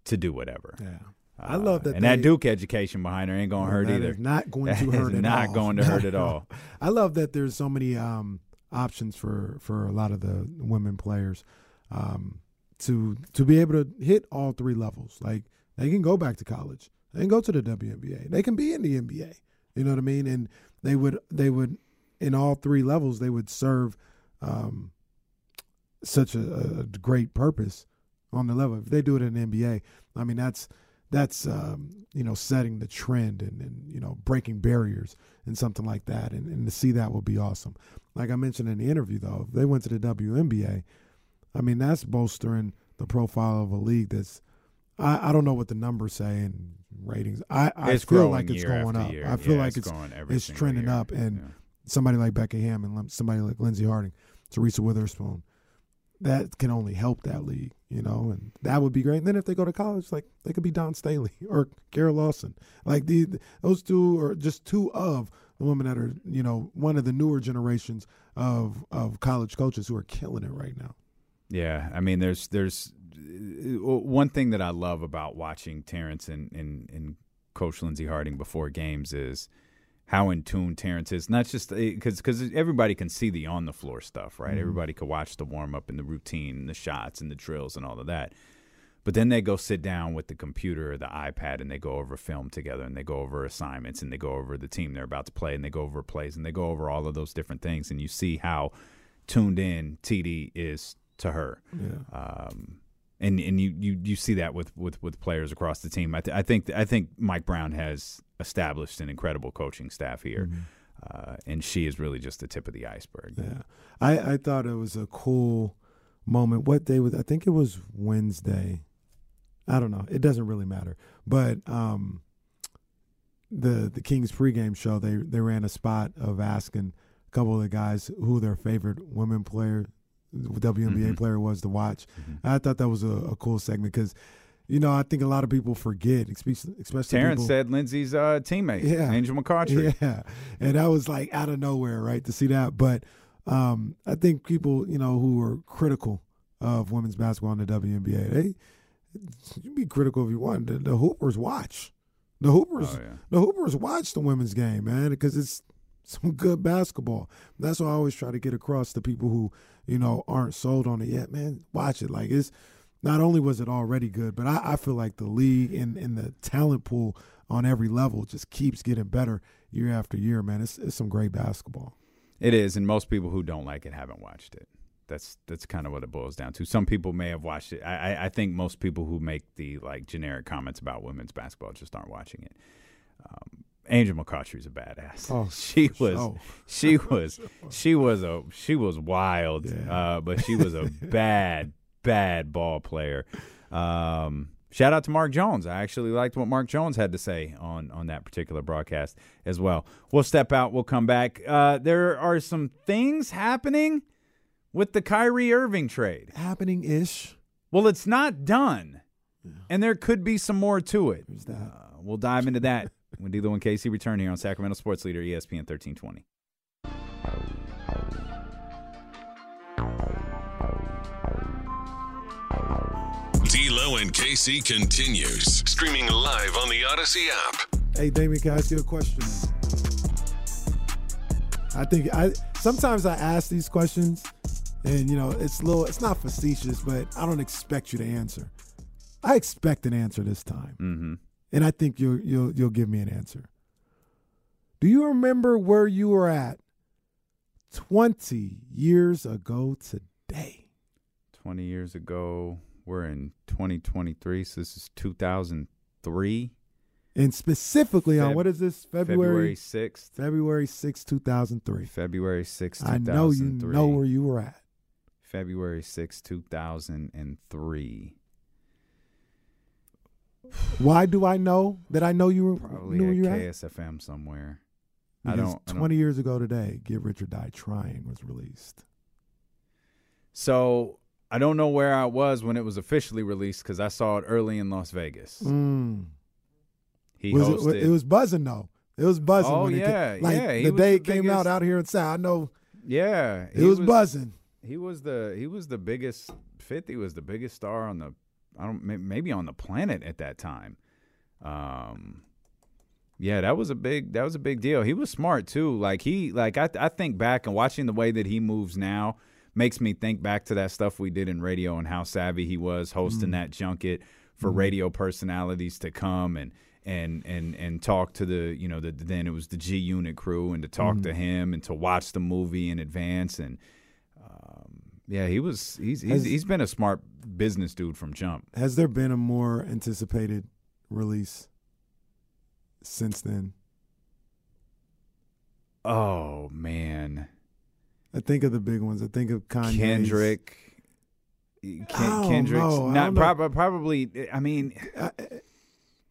to do whatever. Yeah. I love that and that Duke education behind her ain't gonna hurt either. not going [LAUGHS] to hurt at not all. going to hurt at all. [LAUGHS] I love that there's so many um, options for for a lot of the women players um, to to be able to hit all three levels. Like they can go back to college, they can go to the WNBA, they can be in the NBA. You know what I mean? And they would they would in all three levels they would serve um, such a, a great purpose on the level. If they do it in the NBA, I mean that's that's um, you know setting the trend and, and you know breaking barriers and something like that. And, and to see that would be awesome. Like I mentioned in the interview, though, if they went to the WNBA, I mean that's bolstering the profile of a league that's. I, I don't know what the numbers say and ratings. I, I It's feel like it's going up. year. I feel Yeah, like it's it's it's trending year. up, and Yeah. somebody like Becky Hammon somebody like Lindsey Harding, Teresa Weatherspoon, that can only help that league, you know, and that would be great. And then if they go to college, like they could be Dawn Staley [LAUGHS] or Kara Lawson, like the those two are just two of the women that are, you know, one of the newer generations of of college coaches who are killing it right now. Yeah, I mean, there's there's Uh, uh, one thing that I love about watching Terrence and and, and Coach Lindsey Harding before games is how in tune Terrence is. Not just eh, because because everybody can see the on the floor stuff, right? Mm-hmm. Everybody can watch the warm up and the routine, and the shots and the drills and all of that. But then they go sit down with the computer or the iPad and they go over film together and they go over assignments and they go over the team they're about to play and they go over plays and they go over all of those different things and you see how tuned in TD is to her. Yeah. Um, and and you, you, you see that with, with, with players across the team. I, th- I think I think Mike Brown has established an incredible coaching staff here, uh, and she is really just the tip of the iceberg. Yeah, I I thought it was a cool moment. What day was? I think it was Wednesday. I don't know. It doesn't really matter. But um, the the Kings pregame show they they ran a spot of asking a couple of the guys who their favorite women player, WNBA Mhm. player was to watch. I thought that was a, a cool segment because. You know, I think a lot of people forget, especially especially Terrence people, said Lindsey's uh, teammate, Yeah. Angel McCoughtry. [LAUGHS] yeah, and that was like out of nowhere, right, to see that. But um, I think people, you know, who are critical of women's basketball in the WNBA, they you be critical if you want. The, the Hoopers watch. The Hoopers, Oh, yeah. the Hoopers watch the women's game, man, because it's some good basketball. That's what I always try to get across to people who, you know, aren't sold on it yet. Man, watch it. Like it's not only was it already good, but I, I feel like the league and, and the talent pool on every level just keeps getting better year after year, man. It's it's some great basketball. It is, and most people who don't like it haven't watched it. That's that's kind of what it boils down to. Some people may have watched it. I, I, I think most people who make the like generic comments about women's basketball just aren't watching it. Um, Angel McCoughtry's a badass. Oh, [LAUGHS] she was, sure. she was, she was a, she was wild, Yeah. uh, but she was a [LAUGHS] bad, bad ball player. Um, shout out to Mark Jones. I actually liked what Mark Jones had to say on on that particular broadcast as well. We'll step out. We'll come back. Uh, there are some things happening with the Kyrie Irving trade. Happening ish. Well, it's not done, and there could be some more to it. Uh, we'll dive into that when D'Lo and Casey return here on Sacramento Sports Leader ESPN 1320. D'Lo and KC continues. Streaming live on the Audacy app. Hey, Damien, can I ask you a question? I think I sometimes I ask these questions, and you know it's a little, it's not facetious, but I don't expect you to answer. I expect an answer this time, Mm-hmm. And I think you'll you'll you'll give me an answer. Do you remember where you were at twenty years ago today? 20 years ago, we're in 2023, so this is 2003, And specifically on what is this? February February 6th. February 6th, 2003. February 6th, 2003. I know you 2003. know where you were at. February 6th, 2003. Why do I know that I know you were Probably knew at you were at? KSFM somewhere. I Because don't, I don't 20 years ago today, Get Rich or Die Trying was released. So I don't know where I was when it was officially released because I saw it early in Las Vegas. Mm. He was hosted. it, it was buzzing though. It was buzzing Oh, when it yeah, came. Like yeah, the day it came out biggest- out here in South. I know yeah, it was, buzzing. He was the he was the biggest. Fifty was the biggest star on the I don't may- maybe on the planet at that time. Um, yeah, that was a big that was a big deal. He was smart too. Like he like I I think back and watching the way that he moves now makes me think back to that stuff we did in radio and how savvy he was hosting that junket for radio personalities to come and and and and talk to the you know the then it was the G Unit crew and to talk to him and to watch the movie in advance and um, yeah he was he's he's, Has- he's been a smart business dude from jump. Has there been a more anticipated release since then? Oh man, I think of the big ones. I think of Kanye. Kendrick. Ken, Kendrick's. I not don't know. prob- probably. I mean, I,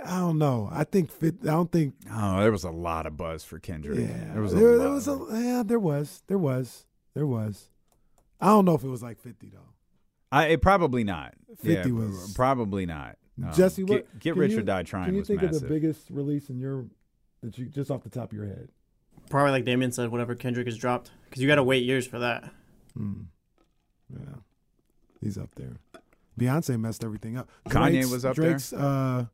I don't know. I think fit. I don't think. oh, there was a lot of buzz for Kendrick. Yeah, there was a lot. there was a yeah. There was. There was. There was. I don't know if it was like fifty though. I, it probably not. 50 yeah, was- probably not. Um, Jesse, what get, get rich you- or die trying Can you was think massive. of the biggest release in your that you just off the top of your head? Probably like Damien said, whatever Kendrick has dropped, because you got to wait years for that. Mm. Yeah, he's up there. Beyonce messed everything up. Kanye was up there? Drake's, Uh,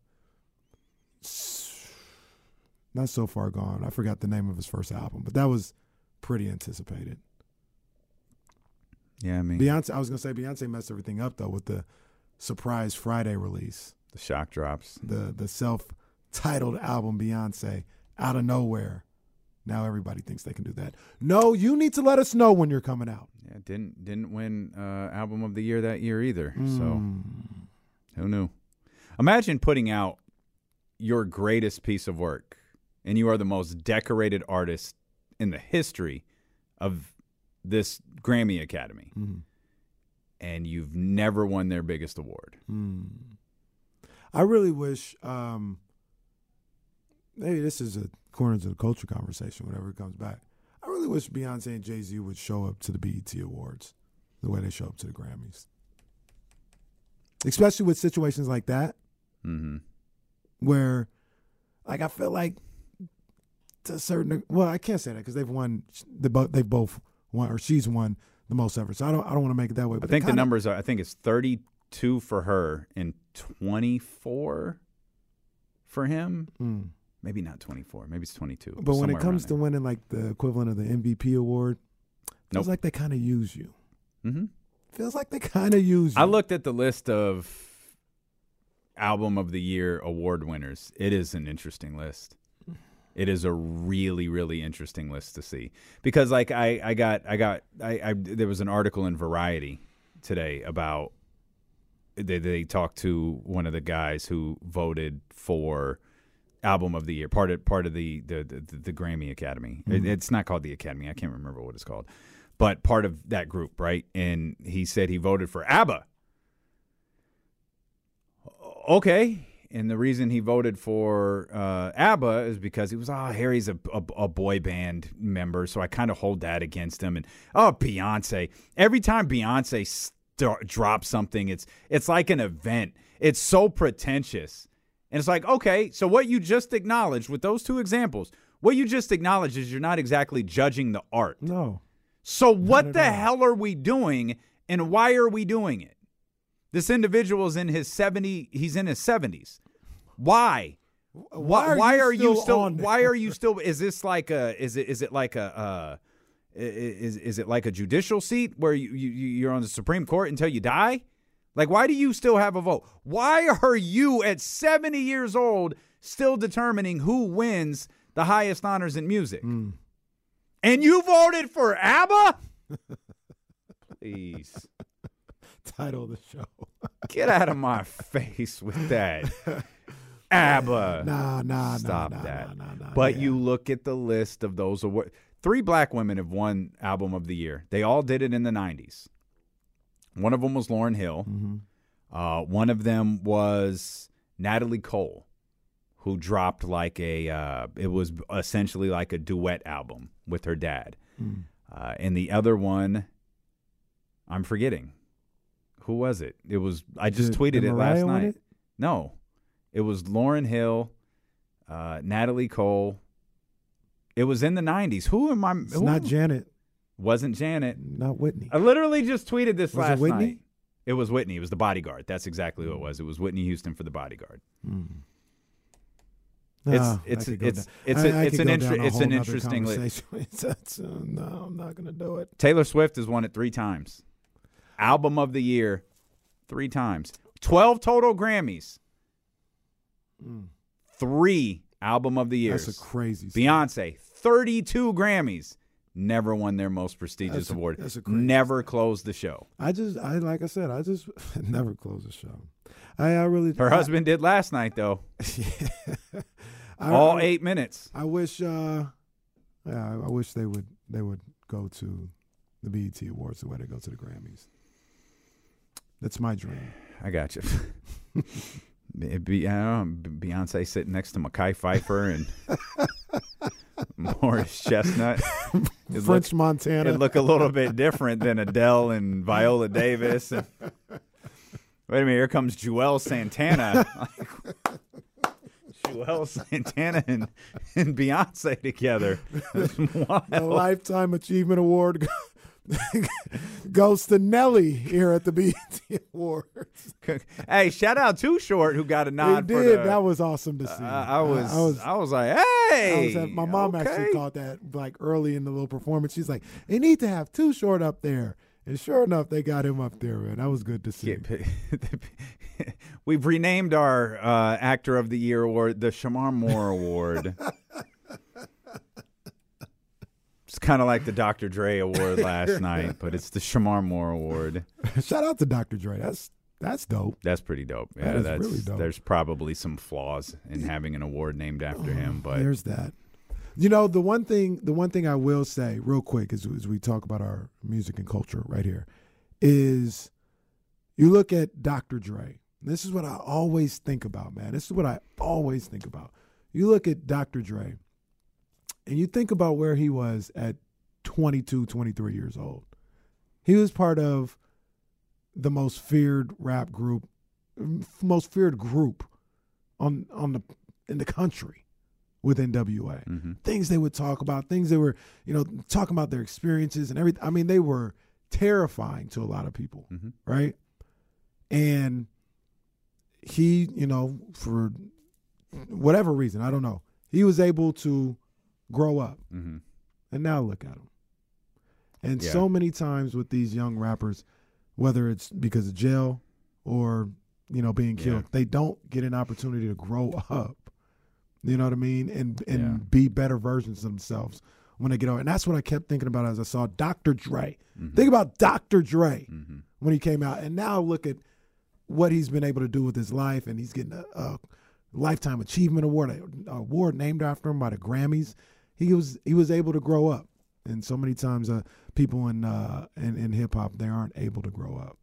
not so far gone. I forgot the name of his first album, but that was pretty anticipated. Yeah, I mean Beyonce. I was gonna say Beyonce messed everything up though with the surprise Friday release. the shock drops. the the self titled album Beyonce out of nowhere. Now everybody thinks they can do that. No, you need to let us know when you're coming out. Yeah, didn't didn't win uh, album of the year that year either. So Mm. who knew? Imagine putting out your greatest piece of work, and you are the most decorated artist in the history of this Grammy Academy, Mhm. and you've never won their biggest award. Mm. I really wish um maybe this is a corner of the culture conversation whenever it comes back. I really wish Beyonce and Jay Z would show up to the BET Awards the way they show up to the Grammys. Especially with situations like that. hmm where like I feel like to a certain well I can't say that because they've won both they've both won or she's won the most ever so I don't I don't want to make it that way I think the numbers are. I think it's thirty-two for her and twenty-four for him. Mm. Maybe not twenty-four. Maybe it's twenty-two. but when it comes to winning like the equivalent of the MVP award feels Nope. like they kind of use you there. hmm feels like they kind of use you I looked at the list of album of the year award winners. It is an interesting list. It is a really, really interesting list to see because, like, I, I got, I got, I, I, there was an article in Variety today about they, they talked to one of the guys who voted for album of the year, part of part of the the the, the Grammy Academy. It, Mhm. it's not called the Academy. I can't remember what it's called, but part of that group, right? And he said he voted for ABBA. Okay. And the reason he voted for uh, ABBA is because he was, oh, Harry's a, a, a boy band member, so I kind of hold that against him. And oh, Beyonce. Every time Beyonce st- drops something, it's it's like an event. It's so pretentious, and it's like, okay, so what you just acknowledged with those two examples, what you just acknowledged is you're not exactly judging the art. No. So what the all. hell are we doing, and why are we doing it? This individual is in his 70 he's in his 70s. Why? Why, are why you are you still still on why are you still is this like a is it is it like a uh is is it like a judicial seat where you, you you're on the Supreme Court until you die? Like why do you still have a vote? Why are you at 70 years old still determining who wins the highest honors in music? And you voted for ABBA? [LAUGHS] Please. Title of the show. [LAUGHS] Get out of my face with that. [LAUGHS] ABBA. Nah, nah, Stop nah, that. nah, nah, but yeah. you look at the list of those awards. Three black women have won Album of the Year. They all did it in the 90s. One of them was Lauryn Hill. Mm-hmm. Uh, one of them was Natalie Cole, who dropped like a, uh, it was essentially like a duet album with her dad. Mm. Uh, and the other one, I'm forgetting. Who was it? It was, I just Did- tweeted did it last night. it? No, it was Lauryn Hill, uh, Natalie Cole. It was in the 90s. Who am I? It's who- not Janet, wasn't Janet. not Whitney. I literally just tweeted this Was it last Whitney? night. It was Whitney. It was the bodyguard. That's exactly who it was. It was Whitney Houston for the bodyguard. It's Nah, it's I it's it's I- a, I it's an inter- it's an interesting list. [LAUGHS] It's- that's, uh, no, I'm not gonna do it. Taylor Swift has won it three times. Album of the year, three times. Twelve total Grammys. Three album of the year. Mm. That's a crazy. stat. Beyonce, thirty-two Grammys. Never won their most prestigious That's a- award. that's a crazy Never closed the show. I just, I like I said, I just [LAUGHS] never closed the show. I, I really. Her I- husband did last night though. [LAUGHS] I- All eight minutes. I wish, uh, yeah, I, I wish they would, they would go to the BET Awards the way they go to the Grammys. That's my dream. I got you. [LAUGHS] Be, I don't know, Beyonce sitting next to Mekhi Phifer and Morris Chestnut. It'd French look, Montana. It'd look a little bit different than Adele and Viola Davis. And, wait a minute, here comes Juelz Santana. Juelz Santana and, and Beyonce together. [LAUGHS] The Lifetime Achievement Award [LAUGHS] [LAUGHS] goes to Nelly here at the [LAUGHS] BET Awards. [LAUGHS] Hey, shout out to Short who got a nod for did. the. that was awesome to see. I, I was, I was, I was like, I hey, was at- my mom okay. actually caught that like early in the little performance. She's like, "They need to have Too Short up there," and sure enough, they got him up there. Man, that was good to see. We've renamed our uh, Actor of the Year award the Shemar Moore Award. Kind of like the Dr. Dre Award last night, but it's the Shemar Moore Award. [LAUGHS] Shout out to Dr. Dre. That's that's dope. That's pretty dope. Yeah, That is that's really dope. there's probably some flaws in having an award named after oh, him, but There's that. You know, the one thing the one thing I will say real quick as, as we talk about our music and culture right here is you look at Dr. Dre. This is what I always think about, man. This is what I always think about. You look at Dr. Dre and you think about where he was at 22, 23 years old. He was part of the most feared rap group, mm, most feared group on on the in the country with NWA. Mm-hmm. Things they would talk about, things they were, you know, talking about their experiences and everything. I mean, they were terrifying to a lot of people, mm-hmm. right? And he, you know, for whatever reason, I don't know, he was able to grow up. Mhm. And now look at them. And Yeah. so many times with these young rappers, whether it's because of jail or, you know, being killed, Yeah. they don't get an opportunity to grow up. You know what I mean? And and Yeah. be better versions of themselves when they get over. And that's what I kept thinking about as I saw Dr. Dre. Mm-hmm. Think about Dr. Dre when he came out, and now look at what he's been able to do with his life, and he's getting a, a lifetime achievement award, a award named after him by the Grammys. He was he was able to grow up, and so many times uh, people in uh, in, in hip hop they aren't able to grow up.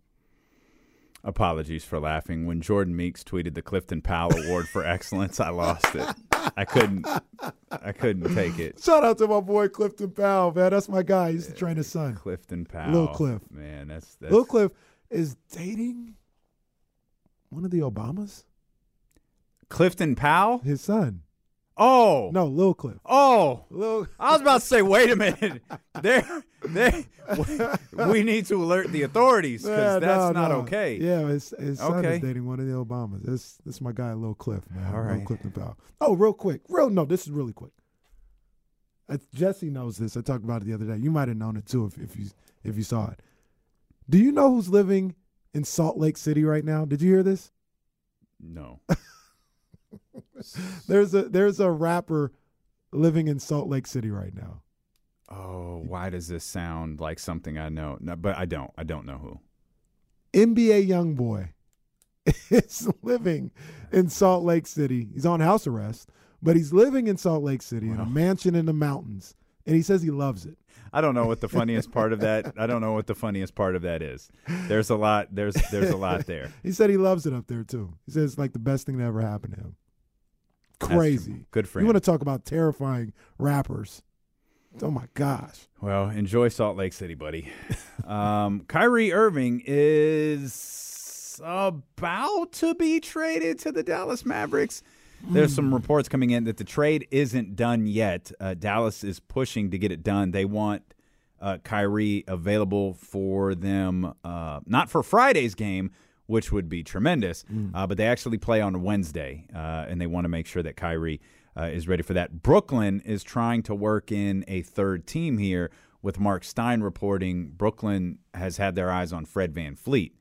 Apologies for laughing. When Jordan Meeks tweeted the Clifton Powell Award for Excellence, I lost it. I couldn't. I couldn't take it. Shout out to my boy Clifton Powell, man. That's my guy. He used to train his son. Clifton Powell. Lil Cliff. Man, that's that's Lil Cliff is dating one of the Obamas. Clifton Powell. His son. Oh No, Lil Cliff. Oh, Lil. I was about to say, wait a minute. [LAUGHS] There, there. We need to alert the authorities because Yeah, that's no, not no. okay. Yeah, his, his son Okay. is dating one of the Obamas. This this is my guy, Lil Cliff, man. All Lil right. Clifton Powell. Oh, real quick. Real no, this is really quick. Uh, Jesse knows this. I talked about it the other day. You might have known it too if, if you if you saw it. Do you know who's living in Salt Lake City right now? Did you hear this? No. [LAUGHS] [LAUGHS] There's a there's a rapper living in Salt Lake City right now. Oh, why does this sound like something I know? No, but I don't. I don't know who. NBA YoungBoy [LAUGHS] is living in Salt Lake City. He's on house arrest, but he's living in Salt Lake City in a mansion in the mountains, and he says he loves it. I don't know what the [LAUGHS] funniest part of that. I don't know what the funniest part of that is. There's a lot. There's there's a lot there. He said he loves it up there too. He says it's like the best thing that ever happened to him. Crazy. Good for You him. want to talk about terrifying rappers? Oh my gosh. Well, enjoy Salt Lake City, buddy. [LAUGHS] Um, Kyrie Irving is about to be traded to the Dallas Mavericks. There's some reports coming in that the trade isn't done yet. Uh, Dallas is pushing to get it done. They want uh, Kyrie available for them, uh, not for Friday's game, which would be tremendous, uh, but they actually play on Wednesday, uh, and they want to make sure that Kyrie uh, is ready for that. Brooklyn is trying to work in a third team here with Mark Stein reporting. Brooklyn has had their eyes on Fred VanVleet.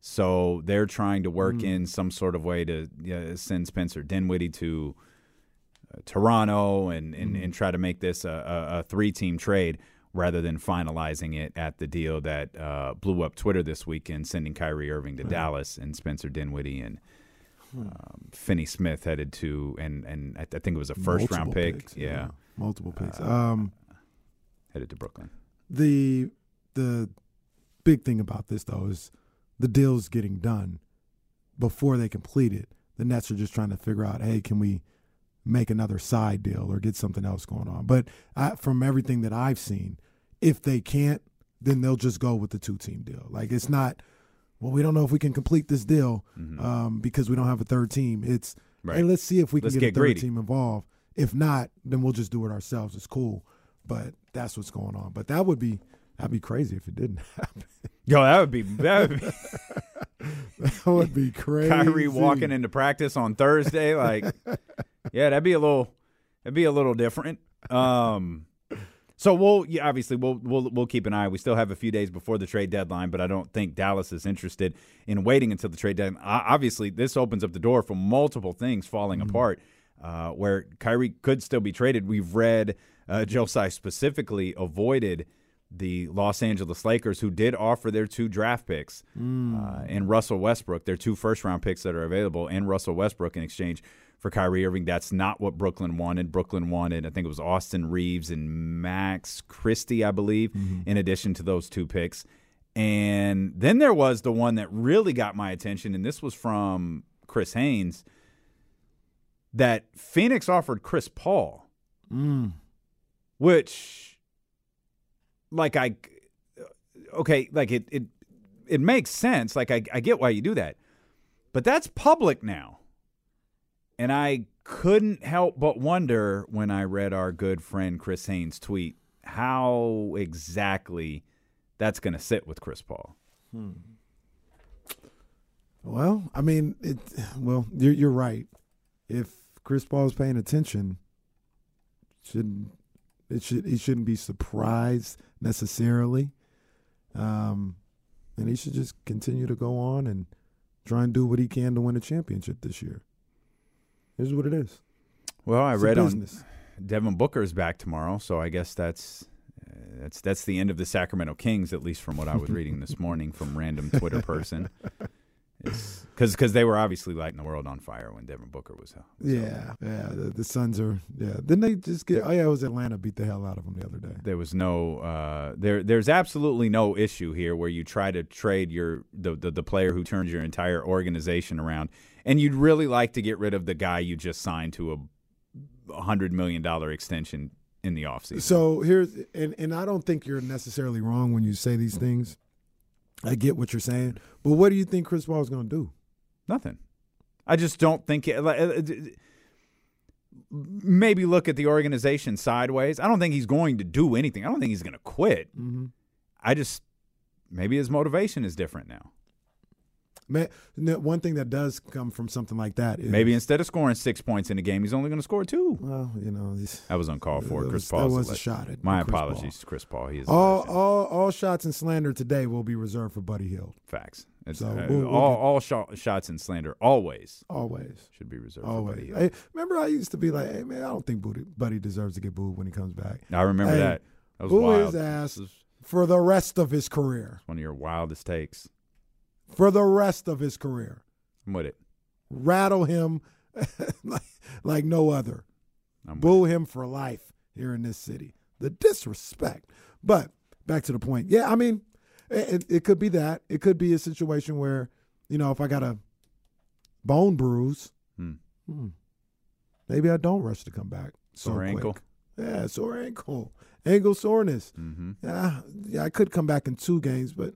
So they're trying to work in some sort of way to uh, send Spencer Dinwiddie to uh, Toronto and, and, and try to make this a, a, a three team trade rather than finalizing it at the deal that uh, blew up Twitter this weekend, sending Kyrie Irving to Dallas and Spencer Dinwiddie and um, Finney Smith headed to, and, and I, think it was a first round pick. picks, yeah, Multiple picks. Uh, um, headed to Brooklyn. the the big thing about this though is the deal's getting done before they complete it. The Nets are just trying to figure out, hey, can we make another side deal or get something else going on? But I, from everything that I've seen, if they can't, then they'll just go with the two team deal. Like it's not, well, we don't know if we can complete this deal um, because we don't have a third team. It's Mm-hmm. Right. hey, let's see if we can Let's get, get a third greedy. team involved. If not, then we'll just do it ourselves. It's cool. But that's what's going on. But that would be that'd be crazy if it didn't [LAUGHS] happen. Yo, that would be that would be [LAUGHS] [LAUGHS] that would be crazy. Kyrie walking into practice on Thursday. Like, yeah, that'd be a little, that'd be a little different. Um, so we'll yeah, obviously we'll we'll we'll keep an eye. We still have a few days before the trade deadline, but I don't think Dallas is interested in waiting until the trade deadline. Obviously, this opens up the door for multiple things falling apart. Uh, where Kyrie could still be traded. We've read uh, Josiah specifically avoided the Los Angeles Lakers, who did offer their two draft picks uh, hmm. and Russell Westbrook, their two first round picks that are available, and Russell Westbrook in exchange for Kyrie Irving. That's not what Brooklyn wanted. Brooklyn wanted, I think it was Austin Reaves and Max Christie, I believe, mm-hmm. in addition to those two picks. And then there was the one that really got my attention, and this was from Chris Haynes that Phoenix offered Chris Paul, hmm. which, like, I, okay, like it, it, it makes sense. Like, I, I get why you do that, but that's public now. And I couldn't help but wonder when I read our good friend Chris Haynes' tweet how exactly that's going to sit with Chris Paul. Hmm. Well, I mean, it. Well, you're you're right. If Chris Paul is paying attention, shouldn't it should he shouldn't be surprised necessarily, um, and he should just continue to go on and try and do what he can to win a championship this year. This is what it is. Well, I It's read on. Devin Booker's back tomorrow, so I guess that's uh, that's that's the end of the Sacramento Kings, at least from what I was reading this morning from random Twitter person. [LAUGHS] Because because they were obviously lighting the world on fire when Devin Booker was out. Yeah, yeah. The, the Suns are. Yeah. Didn't they just get? Oh yeah, it was Atlanta beat the hell out of them the other day. There was no uh, there. There's absolutely no issue here where you try to trade your the, the the player who turns your entire organization around, and you'd really like to get rid of the guy you just signed to a hundred million dollar extension in the offseason. So here's and and I don't think you're necessarily wrong when you say these things. I get what you're saying, but what do you think Chris Paul is going to do? Nothing. I just don't think it. like, uh, Maybe look at the organization sideways. I don't think he's going to do anything. I don't think he's going to quit. Mm-hmm. I just maybe his motivation is different now. One thing that does come from something like that is Maybe instead of scoring six points in a game, he's only going to score two. Well, you know, That was uncalled for. That Chris Paul. was a shot at My Chris apologies, to Chris Paul. He is all all all shots and slander today will be reserved for Buddy Hield. facts. So uh, we'll- we'll all all shot, shots and slander always Always, should be reserved for Buddy always. Hey, remember, I used to be like, "Hey, man, I don't think Buddy, Buddy deserves to get booed when he comes back." I remember Hey, that. That was boo wild. his ass for the rest of his career. one of your wildest takes. For the rest of his career, I'm with it. rattle him [LAUGHS] like, like no other. I'm Boo him for life here in this city. The disrespect. But back to the point. Yeah, I mean, it, it could be that. It could be a situation where, you know, if I got a bone bruise, Hmm. hmm, maybe I don't rush to come back. So Sore quick. ankle? Yeah, sore ankle. Ankle soreness. Mm-hmm. Yeah, yeah, I could come back in two games, but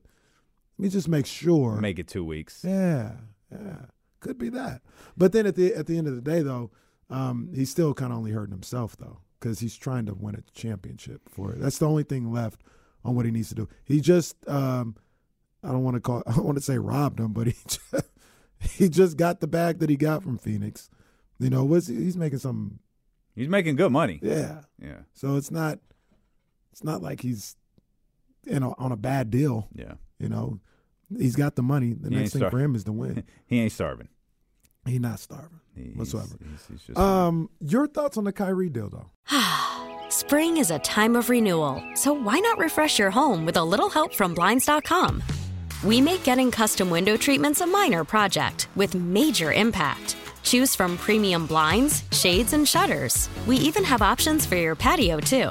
let me just make sure. Make it two weeks. Yeah, yeah, could be that. But then at the at the end of the day, though, um, he's still kind of only hurting himself though, because he's trying to win a championship for it. That's the only thing left on what he needs to do. He just, um, I don't want to call, [LAUGHS] I don't want to say robbed him, but he [LAUGHS] just, he just got the bag that he got from Phoenix. You know, what's he's making some, He's making good money. yeah. Yeah. So it's not, it's not like he's, you know, on a bad deal. Yeah. You know, he's got the money. The He next thing star- for him is to win. [LAUGHS] He ain't starving. He's not starving he's- whatsoever. he's- he's just- um, your thoughts on the Kyrie deal, though? [SIGHS] Spring is a time of renewal, so why not refresh your home with a little help from Blinds.com? We make getting custom window treatments a minor project with major impact. Choose from premium blinds, shades, and shutters. We even have options for your patio, too.